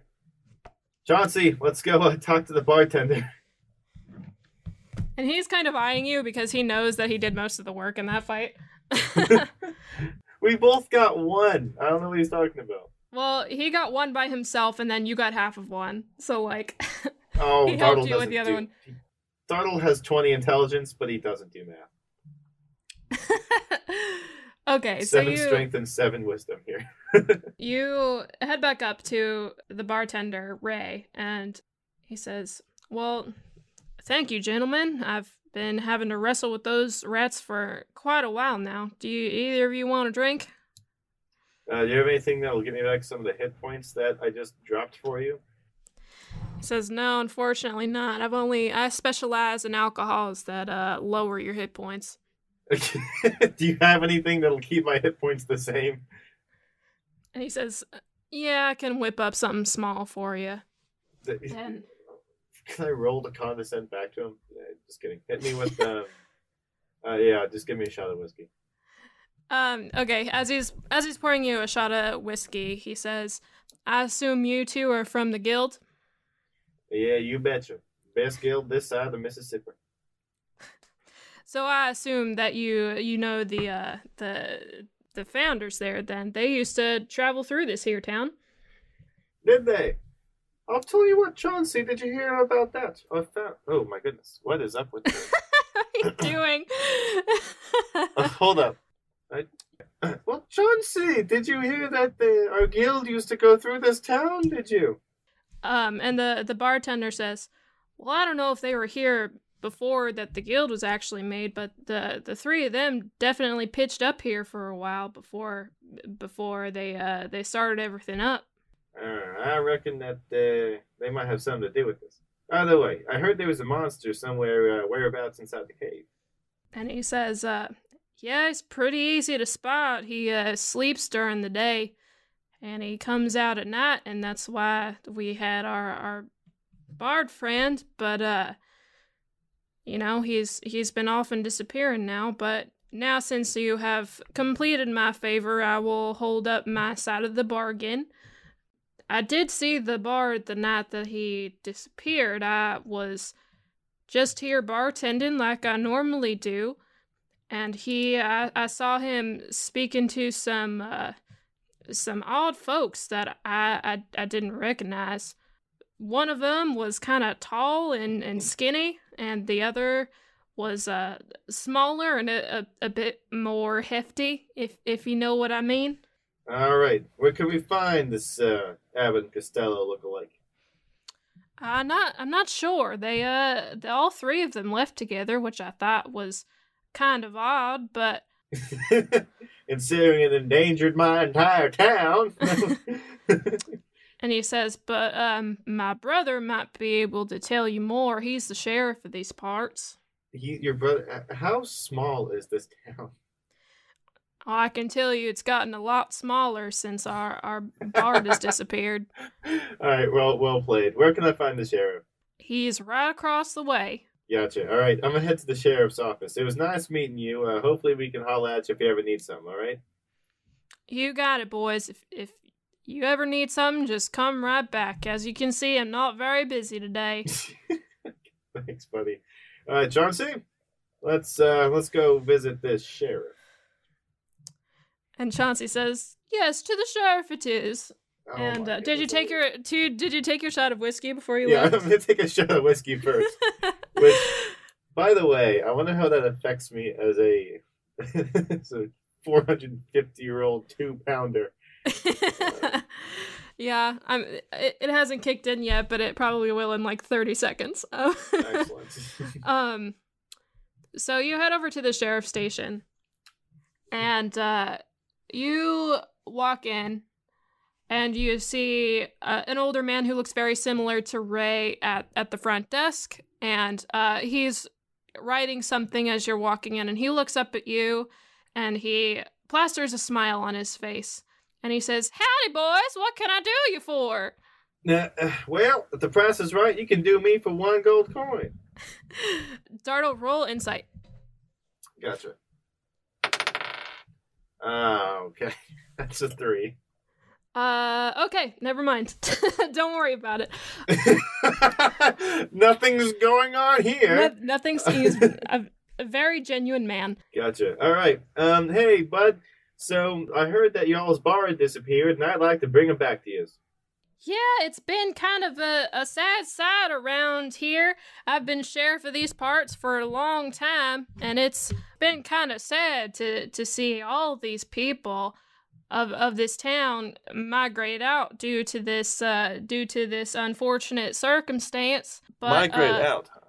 Chauncey, let's go uh, talk to the bartender. And he's kind of eyeing you because he knows that he did most of the work in that fight. we both got one. I don't know what he's talking about. well, he got one by himself, and then you got half of one. So like, Oh, He helped Dartle you with the other do- one. Dartle has 20 intelligence, but he doesn't do math. Okay, so Seven you strength and seven wisdom here. you head back up to the bartender Ray, and he says, "Well, thank you, gentlemen. I've been having to wrestle with those rats for quite a while now. Do you either of you want a drink?" Uh, do you have anything that will give me back some of the hit points that I just dropped for you? He says, "No, unfortunately not. I've only I specialize in alcohols that uh lower your hit points." do you have anything that'll keep my hit points the same? And he says, "Yeah, I can whip up something small for you." And Can I roll to condescend back to him? Yeah, just kidding. Hit me with um. uh, yeah, just give me a shot of whiskey. um, okay, as he's as he's pouring you a shot of whiskey, he says, "I assume you two are from the guild." Yeah, you betcha. Best guild this side of the Mississippi. So I assume that you you know the uh the the founders there. Then they used to travel through this here town. Did they? I'll tell you what, Chauncey. Did you hear about that? I found. Oh my goodness, what is up with this? what are you doing? Uh, hold up. I, well, Chauncey, did you hear that the, our guild used to go through this town? Did you? Um, and the the bartender says, "Well, I don't know if they were here before that the guild was actually made, but the the three of them definitely pitched up here for a while before before they uh they started everything up." Uh, I reckon that uh, they might have something to do with this. By the way, I heard there was a monster somewhere uh, whereabouts inside the cave. And he says, uh, "Yeah, it's pretty easy to spot. He uh sleeps during the day, and he comes out at night, and that's why we had our our bard friend. But uh, you know, he's he's been off and disappearing now. But now, since you have completed my favor, I will hold up my side of the bargain. I did see the bard the night that he disappeared. I was just here bartending like I normally do, and he I, I saw him speaking to some uh, some odd folks that I I, I didn't recognize. One of them was kind of tall and, and skinny, and the other was uh smaller and a, a, a bit more hefty, if if you know what I mean. All right, where can we find this uh, Abbott and Costello lookalike? I'm not. I'm not sure. They uh, they, all three of them left together, which I thought was kind of odd. But Considering it endangered my entire town. and he says, but um, my brother might be able to tell you more. He's the sheriff of these parts. he, your brother. uh, How small is this town? Oh, I can tell you, it's gotten a lot smaller since our our bard has disappeared. All right, well, well played. Where can I find the sheriff? He's right across the way. Gotcha. All right, I'm gonna head to the sheriff's office. It was nice meeting you. Uh, hopefully, we can holler at you if you ever need something. All right. You got it, boys. If if you ever need something, just come right back. As you can see, I'm not very busy today. Thanks, buddy. All right, Chauncey, let's uh let's go visit this sheriff. And Chauncey says, "Yes, to the sheriff it is." Oh and uh, did you take your two? Did you take your shot of whiskey before you Yeah, I'm gonna take a shot of whiskey first. Which, by the way, I wonder how that affects me as a as a 450 year old two pounder. yeah, I'm. It, it hasn't kicked in yet, but it probably will in like thirty seconds. Excellent. um, so you head over to the sheriff's station, and uh, you walk in, and you see uh, an older man who looks very similar to Ray at at the front desk, and uh, he's writing something as you're walking in, and he looks up at you, and he plasters a smile on his face, and he says, "Howdy, boys! What can I do you for?" Now, uh, well, if the price is right, you can do me for one gold coin. Dartle, roll insight. Gotcha. Ah, okay. That's a three. Uh, okay, never mind. Don't worry about it. Nothing's going on here. No- nothing's. He's a, a very genuine man. Gotcha. All right. Um. Hey, bud. So I heard that y'all's bar had disappeared, and I'd like to bring him back to you. Yeah, it's been kind of a, a sad sight around here. I've been sheriff of these parts for a long time, and it's been kind of sad to to see all these people of of this town migrate out due to this uh due to this unfortunate circumstance. But Migrate uh, out. Huh?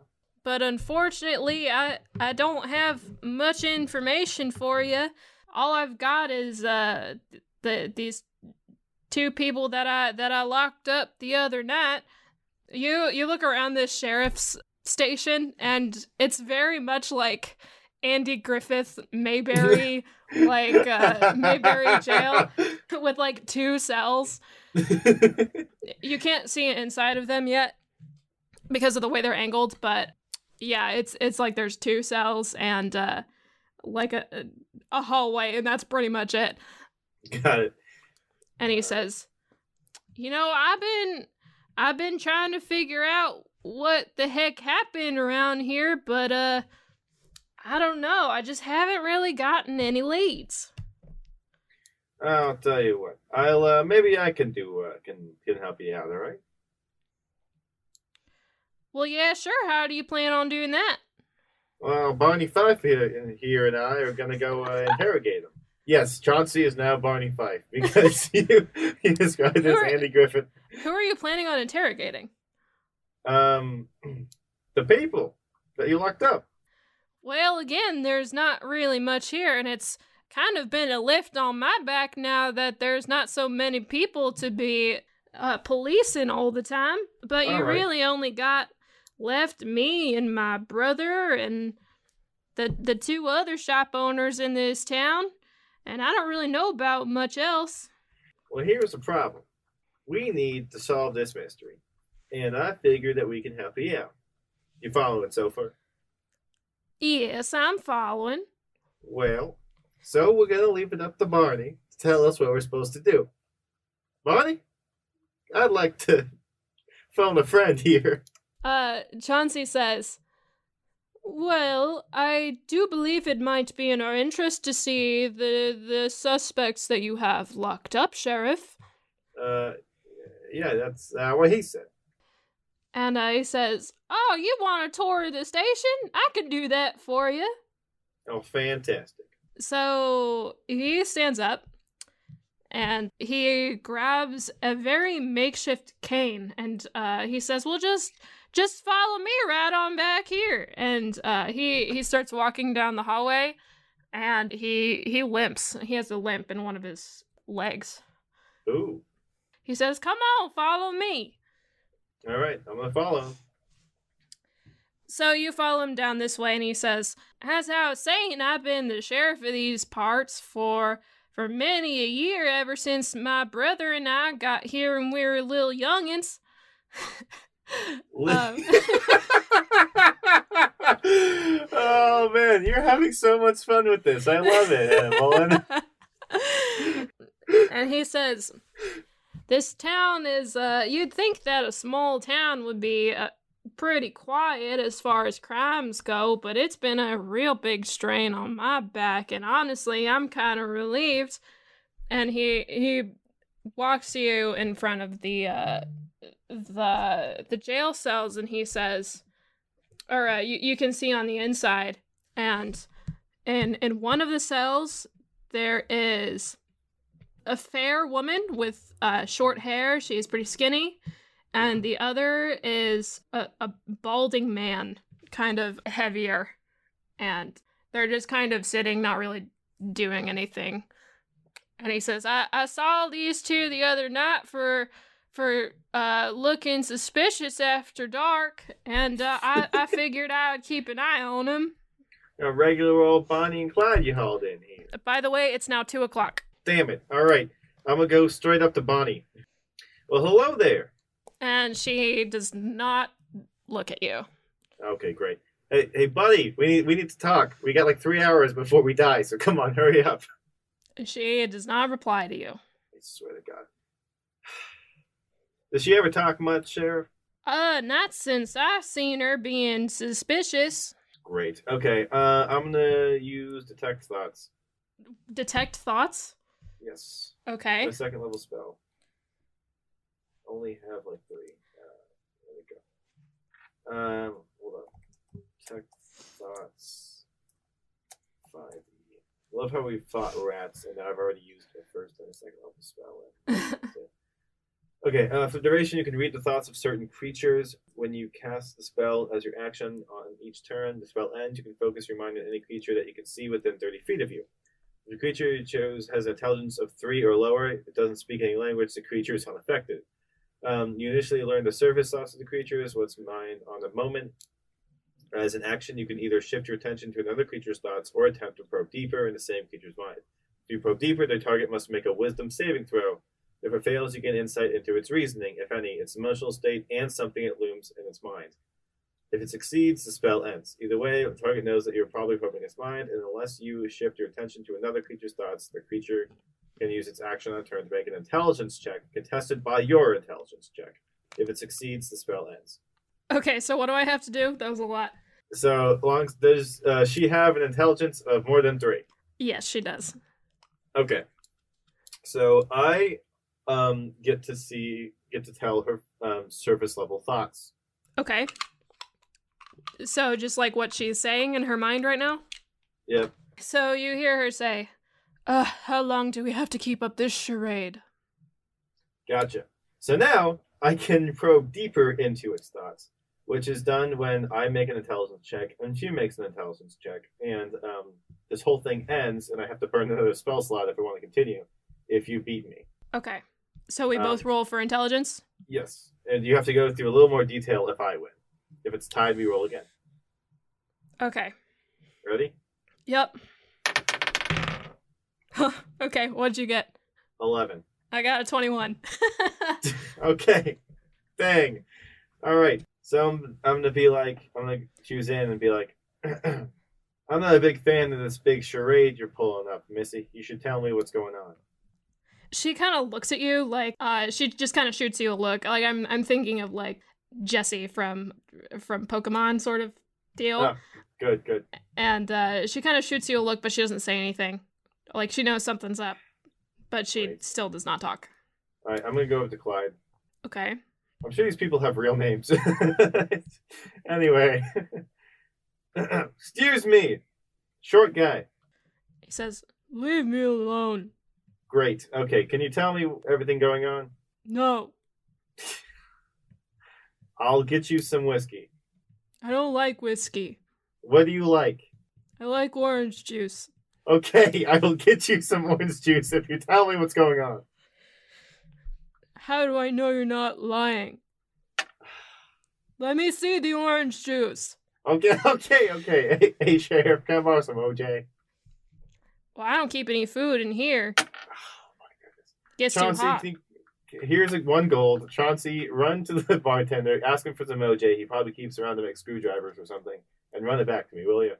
but unfortunately I I don't have much information for you. All I've got is uh the these two people that I that I locked up the other night. You you look around this sheriff's station and it's very much like Andy Griffith Mayberry like uh Mayberry jail with like two cells. You can't see inside of them yet because of the way they're angled, but yeah, it's it's like there's two cells and uh like a a hallway and that's pretty much it. Got it. And he says, "You know, I've been I've been trying to figure out what the heck happened around here, but uh I don't know. I just haven't really gotten any leads." I'll tell you what. I'll uh, maybe I can do uh, can can help you out. All right. Well, yeah, sure. How do you plan on doing that? Well, Barney Fife here, here and I are gonna go uh, interrogate him. Yes, Chauncey is now Barney Fife because you you described as Alright. Andy Griffith. Who are you planning on interrogating? Um, the people that you locked up. Well, again, there's not really much here, and it's kind of been a lift on my back now that there's not so many people to be uh, policing all the time. But you All right. really only got left me and my brother and the the two other shop owners in this town, and I don't really know about much else. Well, here's the problem. We need to solve this mystery, and I figure that we can help you out. You following so far? Yes, I'm following. Well, so we're gonna leave it up to Barney to tell us what we're supposed to do. Barney, I'd like to phone a friend here. Uh, Chauncey says, Well, I do believe it might be in our interest to see the the suspects that you have locked up, Sheriff. Uh, yeah, that's uh, what he said. And he says, Oh, you want a tour of the station? I can do that for you. Oh, fantastic. So he stands up and he grabs a very makeshift cane and uh, he says, Well, just. Just follow me right on back here, and uh, he he starts walking down the hallway, and he he limps. He has a limp in one of his legs. Ooh. He says, "Come on, follow me." All right, I'm gonna follow. So you follow him down this way, and he says, "As I was saying, I've been the sheriff of these parts for for many a year, ever since my brother and I got here, and we were little youngins." Um. oh man, you're having so much fun with this. I love it, and he says, "This town is. Uh, you'd think that a small town would be uh, pretty quiet as far as crimes go, but it's been a real big strain on my back, and honestly, I'm kind of relieved." And he he walks you in front of the uh, the the jail cells, and he says, or uh, you you can see on the inside, and in in one of the cells there is a fair woman with uh, short hair. she is pretty skinny. And the other is a, a balding man, kind of heavier. And they're just kind of sitting, not really doing anything. And he says, I, I saw these two the other night for for uh, looking suspicious after dark, and uh, I, I figured I'd keep an eye on him. A regular old Bonnie and Clyde you hauled in here. By the way, it's now two o'clock. Damn it. All right, I'm gonna go straight up to Bonnie. Well, hello there. And she does not look at you. Okay, great. Hey, hey, buddy, we need we need to talk. We got like three hours before we die, so come on, hurry up. She does not reply to you. I swear to God. Does she ever talk much, Sheriff? Uh, not since I've seen her being suspicious. Great. Okay, uh, I'm gonna use detect thoughts. Detect thoughts? Yes. Okay. My second level spell. Only have like three. Uh, there we go. Um, hold on. Detect thoughts. Five. Love how we fought rats, and now I've already used my first and a second level spell. okay, uh, for duration, you can read the thoughts of certain creatures. When you cast the spell as your action on each turn, the spell ends. You can focus your mind on any creature that you can see within 30 feet of you. If the creature you chose has an intelligence of three or lower, it doesn't speak any language, the creature is unaffected. Um, you initially learn the surface thoughts of the creatures, what's mind on the moment. As an action, you can either shift your attention to another creature's thoughts or attempt to probe deeper in the same creature's mind. If you probe deeper, the target must make a wisdom saving throw. If it fails, you gain insight into its reasoning, if any, its emotional state, and something it looms in its mind. If it succeeds, the spell ends. Either way, the target knows that you're probably probing its mind, and unless you shift your attention to another creature's thoughts, the creature can use its action on a turn to make an intelligence check, contested by your intelligence check. If it succeeds, the spell ends. Okay, so what do I have to do? That was a lot. So, long does uh, she have an intelligence of more than three? Yes, she does. Okay. So I um, get to see, get to tell her um, surface level thoughts. Okay. So just like what she's saying in her mind right now? Yep. So you hear her say, uh, how long do we have to keep up this charade? Gotcha. So now I can probe deeper into its thoughts, which is done when I make an intelligence check and she makes an intelligence check, and um, this whole thing ends, and I have to burn another spell slot if I want to continue. If you beat me, Okay. So we Um, both roll for intelligence? yes, and you have to go through a little more detail if I win. If it's tied, we roll again. Okay. Ready? Yep. okay, what'd you get? Eleven. I got a 21. okay. Dang. All right. So I'm, I'm gonna be like, I'm gonna choose in and be like, I'm not a big fan of this big charade you're pulling up, Missy. You should tell me what's going on. She kind of looks at you like uh she just kind of shoots you a look. Like I'm I'm thinking of like Jessie from from Pokemon sort of deal. Oh. Good, good. And uh she kind of shoots you a look but she doesn't say anything. Like she knows something's up, but she Right. still does not talk. All right, I'm gonna go with the Clyde. Okay. I'm sure these people have real names. anyway, excuse me, short guy. He says, "Leave me alone." Great. Okay, can you tell me everything going on? No, I'll get you some whiskey. I don't like whiskey. What do you like? I like orange juice. Okay, I will get you some orange juice if you tell me what's going on. How do I know you're not lying? Let me see the orange juice. Okay, okay, okay. Hey, hey sheriff, can I borrow some OJ? Well, I don't keep any food in here. Oh my goodness. Gets too hot. think- here's a, one gold. Chauncey, run to the bartender, ask him for some OJ. He probably keeps around to make screwdrivers or something, and run it back to me, will you?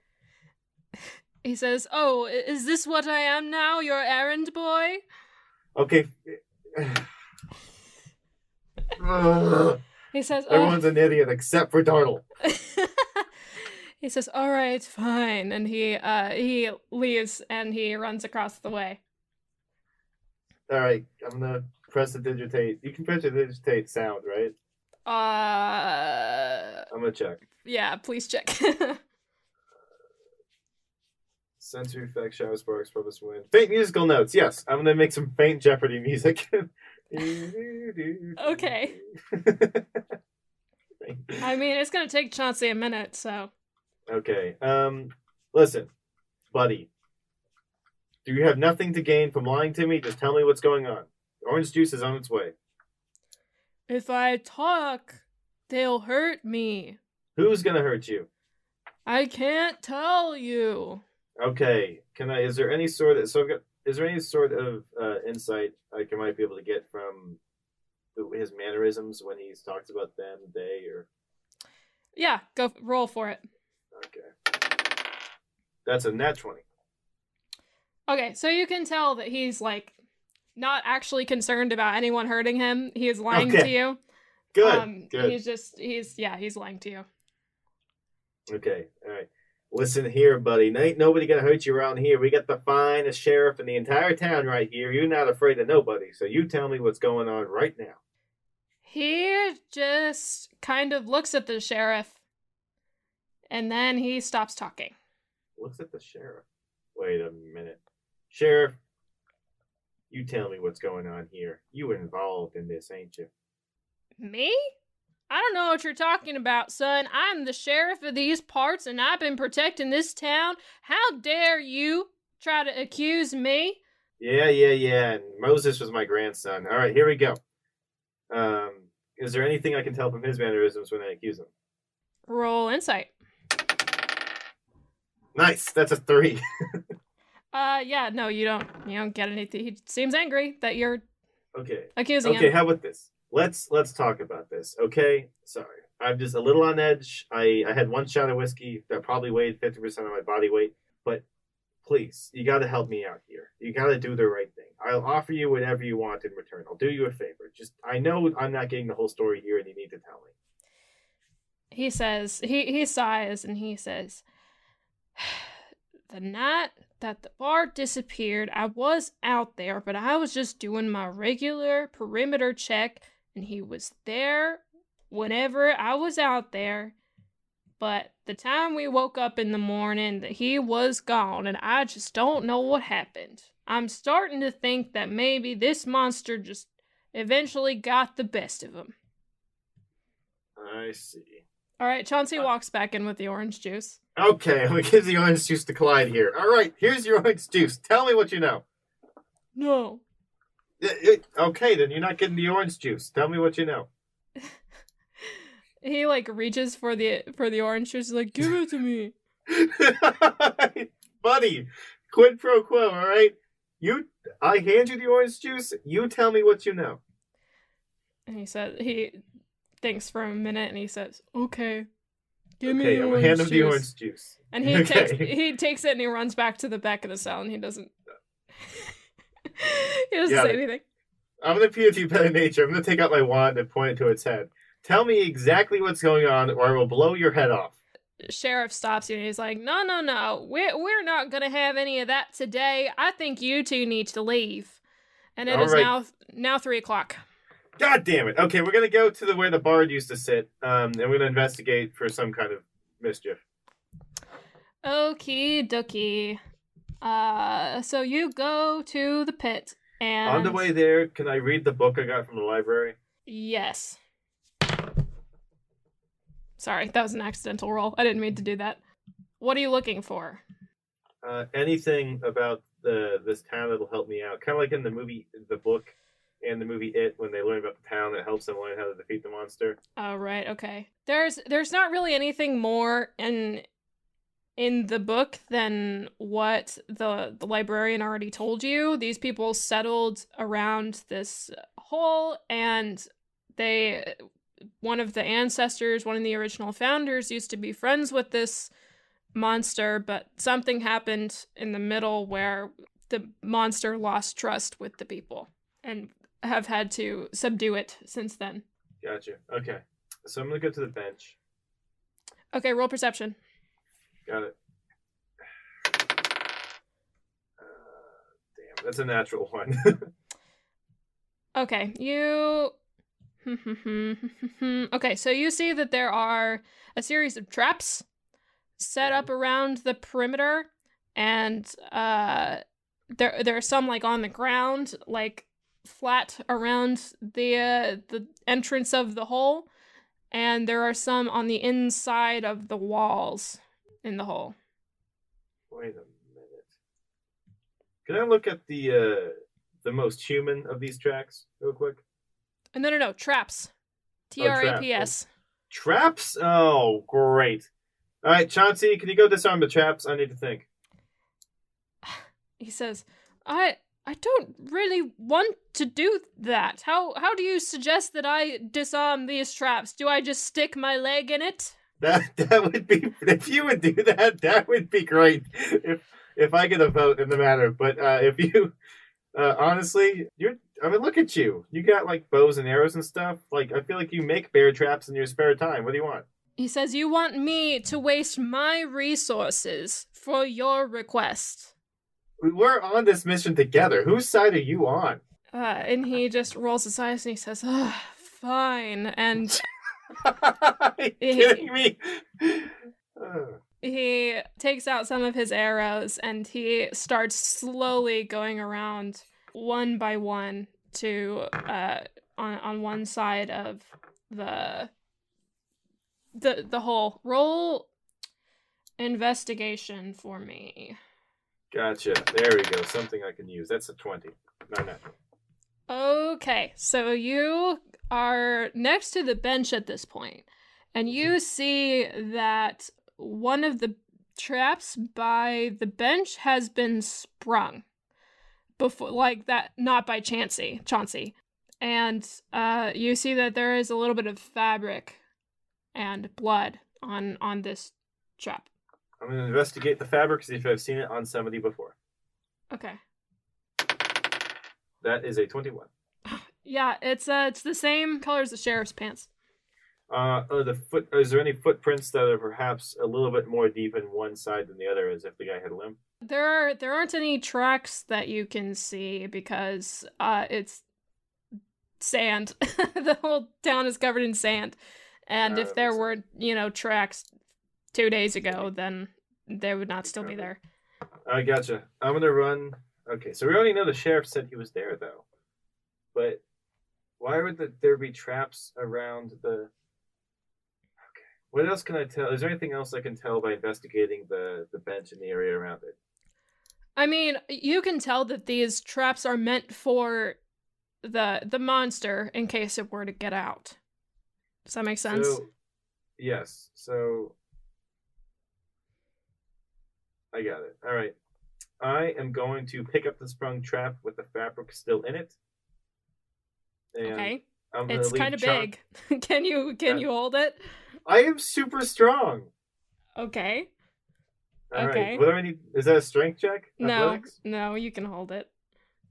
He says, "Oh, is this what I am now? Your errand boy?" Okay. He says, "Oh." Everyone's an idiot except for Dartle. he says, "All right, fine," and he uh he leaves and he runs across the way. All right, I'm gonna prestidigitate. You can prestidigitate sound, right? Uh, I'm gonna check. yeah, please check. Sensory effects, shadow sparks, purpose wind. Faint musical notes. Yes, I'm gonna make some faint Jeopardy music. Okay. I mean, it's gonna take Chauncey a minute, so okay. Um, listen, buddy. Do you have nothing to gain from lying to me? Just tell me what's going on. Orange juice is on its way. if I talk, they'll hurt me. Who's gonna hurt you? I can't tell you. Okay. Can I? Is there any sort of so? I've got, is there any sort of uh, insight I can, might be able to get from his mannerisms when he talks about them, they, or Yeah, go roll for it. Okay? That's a nat twenty. Okay, so you can tell that he's like not actually concerned about anyone hurting him. He is lying to you. Good. Um, good. He's just he's yeah, he's lying to you. Okay. All right. Listen here, buddy. Ain't nobody gonna hurt you around here. We got the finest sheriff in the entire town right here. You're not afraid of nobody. So you tell me what's going on right now. He just kind of looks at the sheriff and then he stops talking. Looks at the sheriff. Wait a minute. Sheriff, you tell me what's going on here. You were involved in this, ain't you? Me? I don't know what you're talking about, son. I'm the sheriff of these parts and I've been protecting this town. How dare you try to accuse me? Yeah, yeah, yeah. And Moses was my grandson. All right, here we go. Um, is there anything I can tell from his mannerisms when I accuse him? Roll insight. Nice. That's a three. Uh yeah, no, you don't you don't get anything. He seems angry that you're okay. accusing Okay, him. Okay. How about this? Let's let's talk about this. Okay, sorry, I'm just a little on edge. I I had one shot of whiskey that probably weighed fifty percent of my body weight, but please, you got to help me out here. You got to do the right thing. I'll offer you whatever you want in return. I'll do you a favor. Just I know I'm not getting the whole story here, and you need to tell me. He says he he sighs and he says the night that the bar disappeared, I was out there, but I was just doing my regular perimeter check and he was there whenever I was out there. But the time we woke up in the morning, he was gone, and I just don't know what happened. I'm starting to think that maybe this monster just eventually got the best of him. I see. All right, Chauncey uh, walks back in with the orange juice. Okay, I'm gonna give the orange juice to Clyde here. All right, here's your orange juice. Tell me what you know. No. It- it- okay, then you're not getting the orange juice. Tell me what you know. He like reaches for the for the orange juice. He's like, give it to me. Buddy, quid pro quo, all right? You, I hand you the orange juice. You tell me what you know. And he said he thinks for a minute and he says, "Okay, give me okay, the I'm orange hand him juice." the orange juice. And he Okay. takes he takes it and he runs back to the back of the cell and he doesn't. he doesn't Got say anything. I'm gonna appeal to you better nature. I'm gonna take out my wand and point it to its head. Tell me exactly what's going on, or I will blow your head off. Sheriff stops you and he's like, "No, no, no. We're we're not gonna have any of that today. I think you two need to leave." And it is All right. now now three o'clock. God damn it! Okay, we're gonna go to the where the bard used to sit, um, and we're gonna investigate for some kind of mischief. Okie dokie. Uh, so you go to the pit and On the way there, can I read the book I got from the library? Yes. Sorry, that was an accidental roll. I didn't mean to do that. What are you looking for? Uh, anything about the this town that'll help me out? Kind of like in the movie, the book, and the movie It, when they learn about the town, that helps them learn how to defeat the monster. Oh right, okay. There's there's not really anything more in in the book than what the the librarian already told you. These people settled around this hole and they one of the ancestors, one of the original founders used to be friends with this monster, but something happened in the middle where the monster lost trust with the people and have had to subdue it since then. Gotcha. Okay, so I'm gonna go to the bench. Okay, roll perception. Got it. Uh, damn, that's a natural one. Okay, you. okay, so you see that there are a series of traps set up around the perimeter, and uh, there there are some like on the ground, like flat around the uh, the entrance of the hole, and there are some on the inside of the walls in the hole. Wait a minute. Can I look at the uh, the most human of these tracks real quick? Uh, No, no, no, traps. T Oh, R. A P S. Traps? Oh, great. All right, Chauncey, can you go disarm the traps? I need to think. he says, "I I don't really want to do that. How how do you suggest that I disarm these traps? Do I just stick my leg in it?" That that would be if you would do that, that would be great. If if I get a vote in the matter, but uh, if you uh, honestly, you're I mean, look at you. You got like bows and arrows and stuff. Like I feel like you make bear traps in your spare time. What do you want? He says, "You want me to waste my resources for your request." We're on this mission together. Whose side are you on? Uh, and he just rolls his eyes and he says, "Ah, "Fine." And are you kidding me? He takes out some of his arrows and he starts slowly going around one by one to uh on on one side of the the the hole roll investigation for me gotcha. There we go. Something I can use. That's a twenty. Not natural. okay so you are next to the bench at this point and you see that one of the traps by the bench has been sprung before like that not by Chansey Chauncey and uh you see that there is a little bit of fabric and blood on on this trap I'm gonna investigate the fabric see if I've seen it on somebody before. okay That is a twenty-one. yeah it's uh it's the same color as the sheriff's pants Uh, the foot? Is there any footprints that are perhaps a little bit more deep in one side than the other, as if the guy had a limp? there are there aren't any tracks that you can see because uh it's sand the whole town is covered in sand and Ah, if there were you know tracks two days ago then they would not still be there I gotcha. I'm gonna run. Okay, so we already know the sheriff said he was there, though. But why would the, there be traps around the? Okay, what else can I tell? Is there anything else I can tell by investigating the the bench and the area around it? I mean, you can tell that these traps are meant for the the monster in case it were to get out. Does that make sense? So, yes. So I got it. All right. I am going to pick up the sprung trap with the fabric still in it. Okay. It's kind of big. can you can Yeah. you hold it? I am super strong. Okay. All right. Okay. What do I need? Is that a strength check? No, Athletics? no, you can hold it.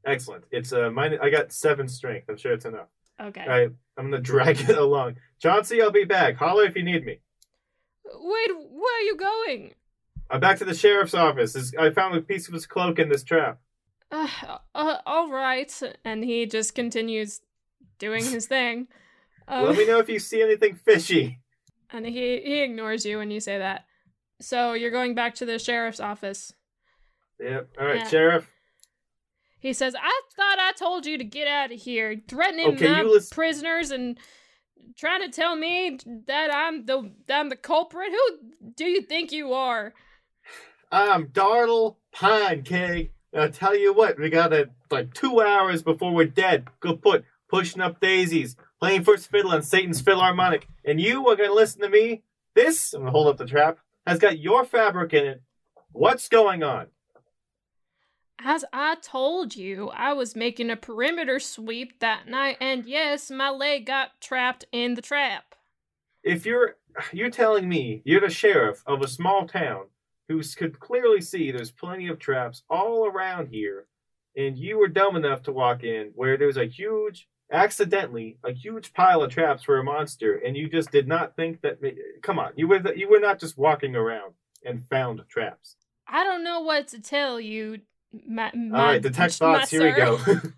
Excellent. It's uh, mine. I got seven strength. I'm sure it's enough. Okay. All right, I'm gonna drag it along. Chauncey, I'll be back. Holler if you need me. Wait, where are you going? I'm back to the sheriff's office. I found a piece of his cloak in this trap. Uh, uh, all right. And he just continues doing his thing. Um, Let me know if you see anything fishy. and he he ignores you when you say that. So you're going back to the sheriff's office. Yep. All right, Yeah. sheriff. He says, "I thought I told you to get out of here, threatening Okay, my you lis- prisoners and trying to tell me that I'm the that I'm the culprit. Who do you think you are?" I'm Dartle Pinecake. I'll tell you what, we got it like two hours before we're dead. Go put pushing up daisies, playing first fiddle on Satan's Philharmonic. And you are gonna listen to me? This, I'm gonna hold up the trap, has got your fabric in it. What's going on? As I told you, I was making a perimeter sweep that night, and yes, my leg got trapped in the trap. If you're you're telling me you're the sheriff of a small town who could clearly see there's plenty of traps all around here, and you were dumb enough to walk in where there's a huge, accidentally, a huge pile of traps for a monster, and you just did not think that. Come on, you were you were not just walking around and found traps. I don't know what to tell you. My, my, all right, detect thoughts. Here we go.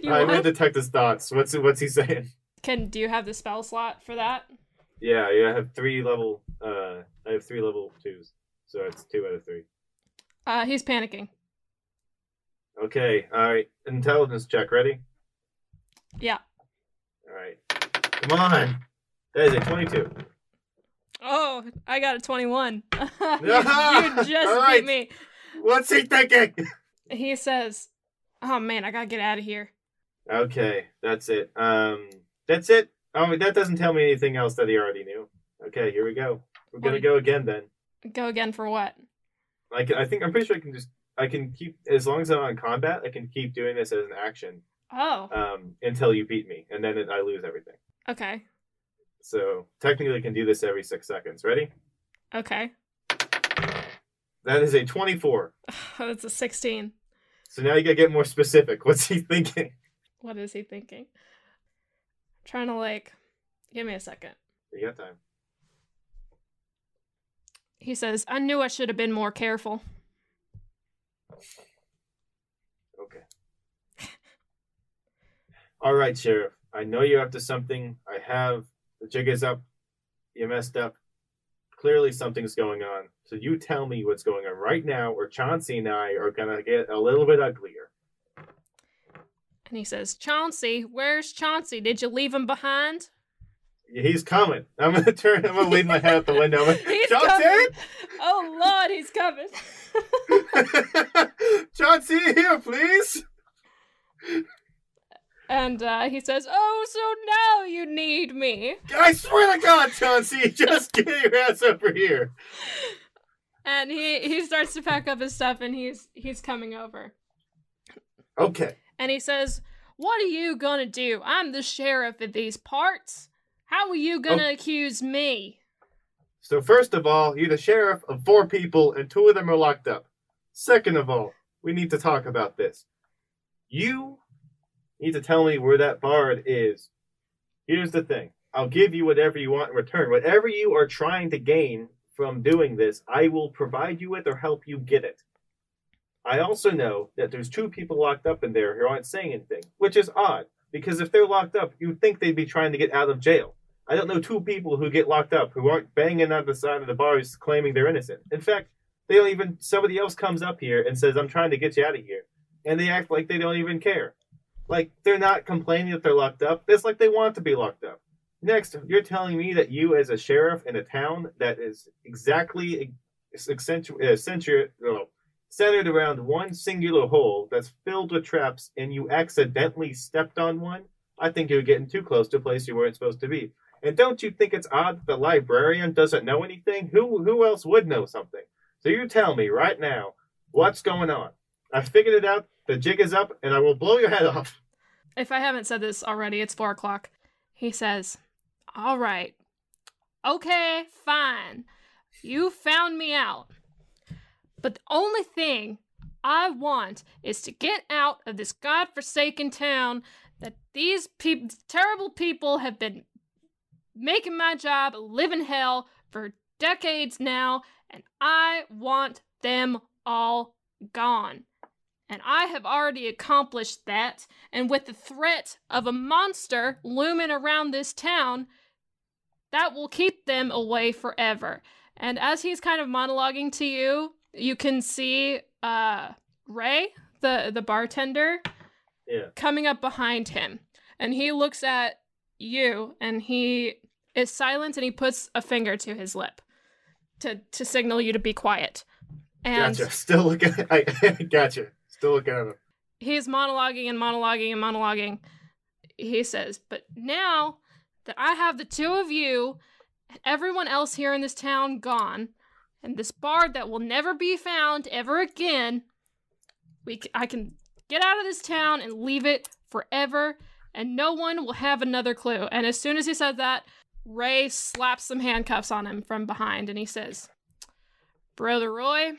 You all right, gonna detect his thoughts. What's what's he saying? Can do you have the spell slot for that? Yeah, yeah. I have three level. Uh, I have three level twos, so it's two out of three. Uh, he's panicking. Okay, alright. Intelligence check, ready? Yeah. Alright. Come on! That is a 22. Oh, I got a twenty-one. you, you just all right. beat me. What's he thinking? He says, "Oh man, I gotta get out of here." Okay, that's it. Um, that's it. Oh, that doesn't tell me anything else that he already knew. Okay, here we go. We're gonna go again then. Go again for what? I can, I think I'm pretty sure I can just I can keep as long as I'm on combat. I can keep doing this as an action Oh, um, until you beat me, and then it, I lose everything. okay, So technically, I can do this every six seconds. Ready? okay. That is a 24. Oh, That's a sixteen. So now you gotta get more specific. What's he thinking? What is he thinking? trying to like, give me a second. You got time. He says, "I knew I should have been more careful." Okay. All right, Sheriff. I know you're up to something. I have the jig is up. You messed up. Clearly, something's going on. So you tell me what's going on right now, or Chauncey and I are gonna get a little bit uglier. And he says, "Chauncey, where's Chauncey? Did you leave him behind?" He's coming. I'm gonna turn. I'm gonna leave my head out the window. He's Chauncey! coming. Oh Lord, he's coming. Chauncey, here, please. and uh, he says, "Oh, so now you need me." I swear to God, Chauncey, just get your ass over here. And he he starts to pack up his stuff, and he's he's coming over. Okay. And he says, "What are you gonna do? I'm the sheriff of these parts. How are you gonna oh. accuse me?" So first of all, you're the sheriff of four people, and two of them are locked up. Second of all, we need to talk about this. You need to tell me where that bard is. Here's the thing. I'll give you whatever you want in return. Whatever you are trying to gain from doing this, I will provide you with or help you get it. I also know that there's two people locked up in there who aren't saying anything, which is odd, because if they're locked up, you'd think they'd be trying to get out of jail. I don't know two people who get locked up who aren't banging on the side of the bars claiming they're innocent. In fact, they don't even somebody else comes up here and says, I'm trying to get you out of here. And they act like they don't even care. Like they're not complaining that they're locked up. It's like they want to be locked up. Next, you're telling me that you, as a sheriff in a town that is exactly accentu- uh, centu- uh, centered around one singular hole that's filled with traps, and you accidentally stepped on one, I think you're getting too close to a place you weren't supposed to be. And don't you think it's odd that the librarian doesn't know anything? Who who else would know something? So you tell me right now what's going on. I figured it out. The jig is up, and I will blow your head off. If I haven't said this already, it's four o'clock. He says, All right. Okay, fine. You found me out. But the only thing I want is to get out of this godforsaken town that these peop terrible people have been making my job live in hell for decades now, and I want them all gone. And I have already accomplished that, and with the threat of a monster looming around this town, that will keep them away forever. And as he's kind of monologuing to you, you can see uh Ray, the the bartender, Yeah. coming up behind him. And he looks at you and he is silent and he puts a finger to his lip to to signal you to be quiet. And Gotcha. Still looking. I gotcha. Still looking at him. he's monologuing and monologuing and monologuing. He says, But now that I have the two of you and everyone else here in this town gone, and this bard that will never be found ever again, we c- I can get out of this town and leave it forever, and no one will have another clue. And as soon as he said that, Ray slaps some handcuffs on him from behind and he says, Brother Roy,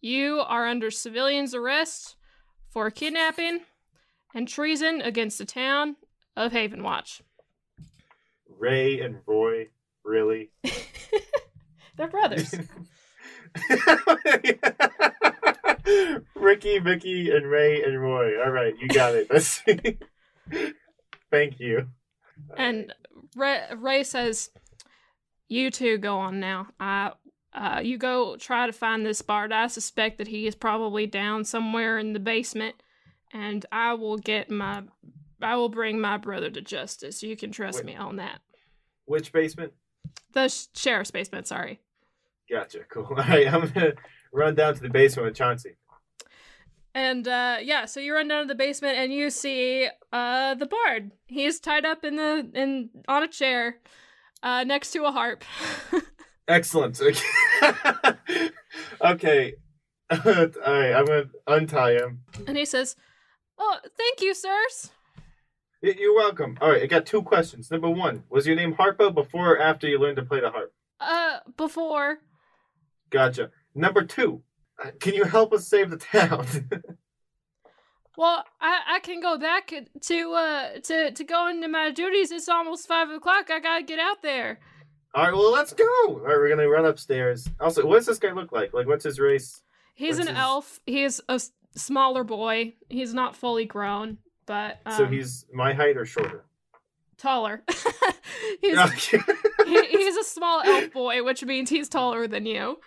you are under civilian's arrest for kidnapping and treason against the town of Haven Watch. Ray and Roy. Really? They're brothers. Ricky, Vicky, and Ray and Roy. All right, you got it. Let's see. Thank you. and Ray, Ray says, "You two go on now. Uh, uh, you go try to find this bard. I suspect that he is probably down somewhere in the basement, and I will get my, I will bring my brother to justice. You can trust Wait. me on that. Which basement? The sh- sheriff's basement. Sorry." Gotcha. Cool. All right, I'm gonna run down to the basement with Chauncey. And uh yeah, so you run down to the basement and you see uh the bard. He's tied up in the in on a chair uh next to a harp. Excellent. okay. All right, I'm gonna untie him. and he says, "Oh, thank you, sirs." You're welcome. All right, I got two questions. Number one, was your name Harpo before or after you learned to play the harp? Uh before Gotcha. Number two, can you help us save the town? well, I I can go back to uh to to go into my duties. It's almost five o'clock. I gotta get out there. All right, well, let's go. All right, we're gonna run upstairs. Also, what does this guy look like? Like, what's his race? He's What's an his- elf. He's a smaller boy. He's not fully grown, but um, so he's my height or shorter? taller. he's he, he's a small elf boy, which means he's taller than you.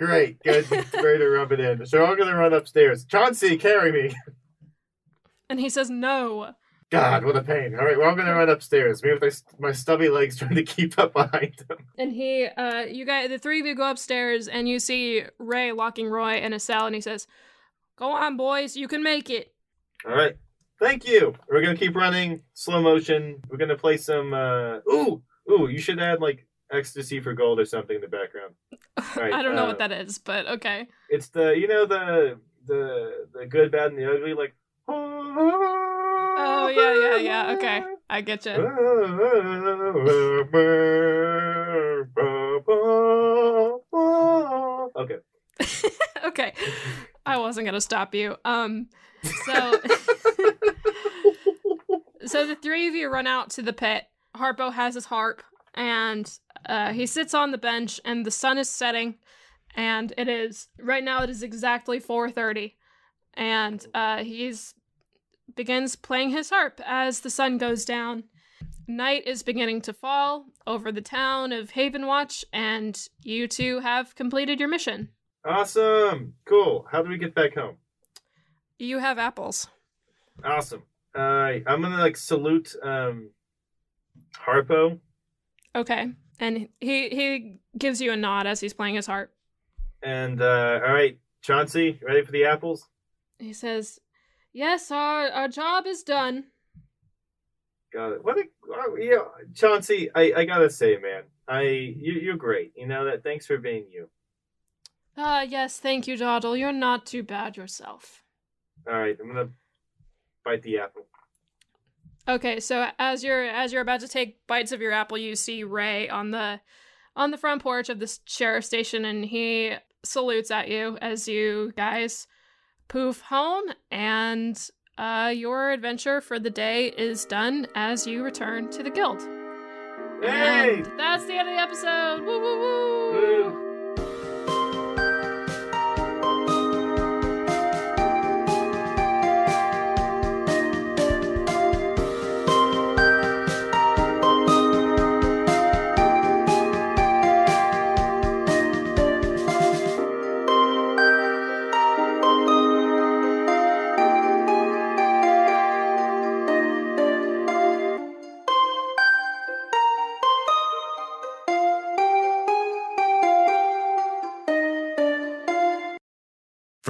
Great, good. Ready to rub it in. So I'm gonna run upstairs. Chauncey, carry me. And he says no. God, what a pain. All right, well, I'm gonna run upstairs. Maybe with my, my stubby legs trying to keep up behind him. And he, uh, you guys, the three of you go upstairs, and you see Ray locking Roy in a cell, and he says, "Go on, boys, you can make it." All right, thank you. We're gonna keep running slow motion. We're gonna play some. uh Ooh, ooh. You should add like ecstasy for gold or something in the background. Right, I don't know uh, what that is, but okay. It's the you know the the the good, bad, and the ugly. Like. Oh yeah, yeah, yeah. Okay, I get you. Okay. okay, I wasn't gonna stop you. Um, so, so the three of you run out to the pit. Harpo has his harp, and uh, he sits on the bench, and the sun is setting, and it is right now. It is exactly four thirty, and uh, he's begins playing his harp as the sun goes down. Night is beginning to fall over the town of Havenwatch, and you two have completed your mission. Awesome. Cool. How do we get back home? You have apples. Awesome. Uh, I'm gonna like salute um Harpo. Okay. And he he gives you a nod as he's playing his harp. And uh all right, Chauncey, ready for the apples? He says, "Yes, our our job is done." Got it. What a yeah, Chauncey, I, I gotta say, man, I you you're great. You know that. Thanks for being you. Ah, yes, thank you, Dartle. You're not too bad yourself. All right, I'm gonna bite the apple. Okay, so as you're as you're about to take bites of your apple, you see Ray on the on the front porch of the sheriff station, and he salutes at you as you guys poof home, and uh, your adventure for the day is done as you return to the guild. Hey! And that's the end of the episode. Woo woo woo! Woo.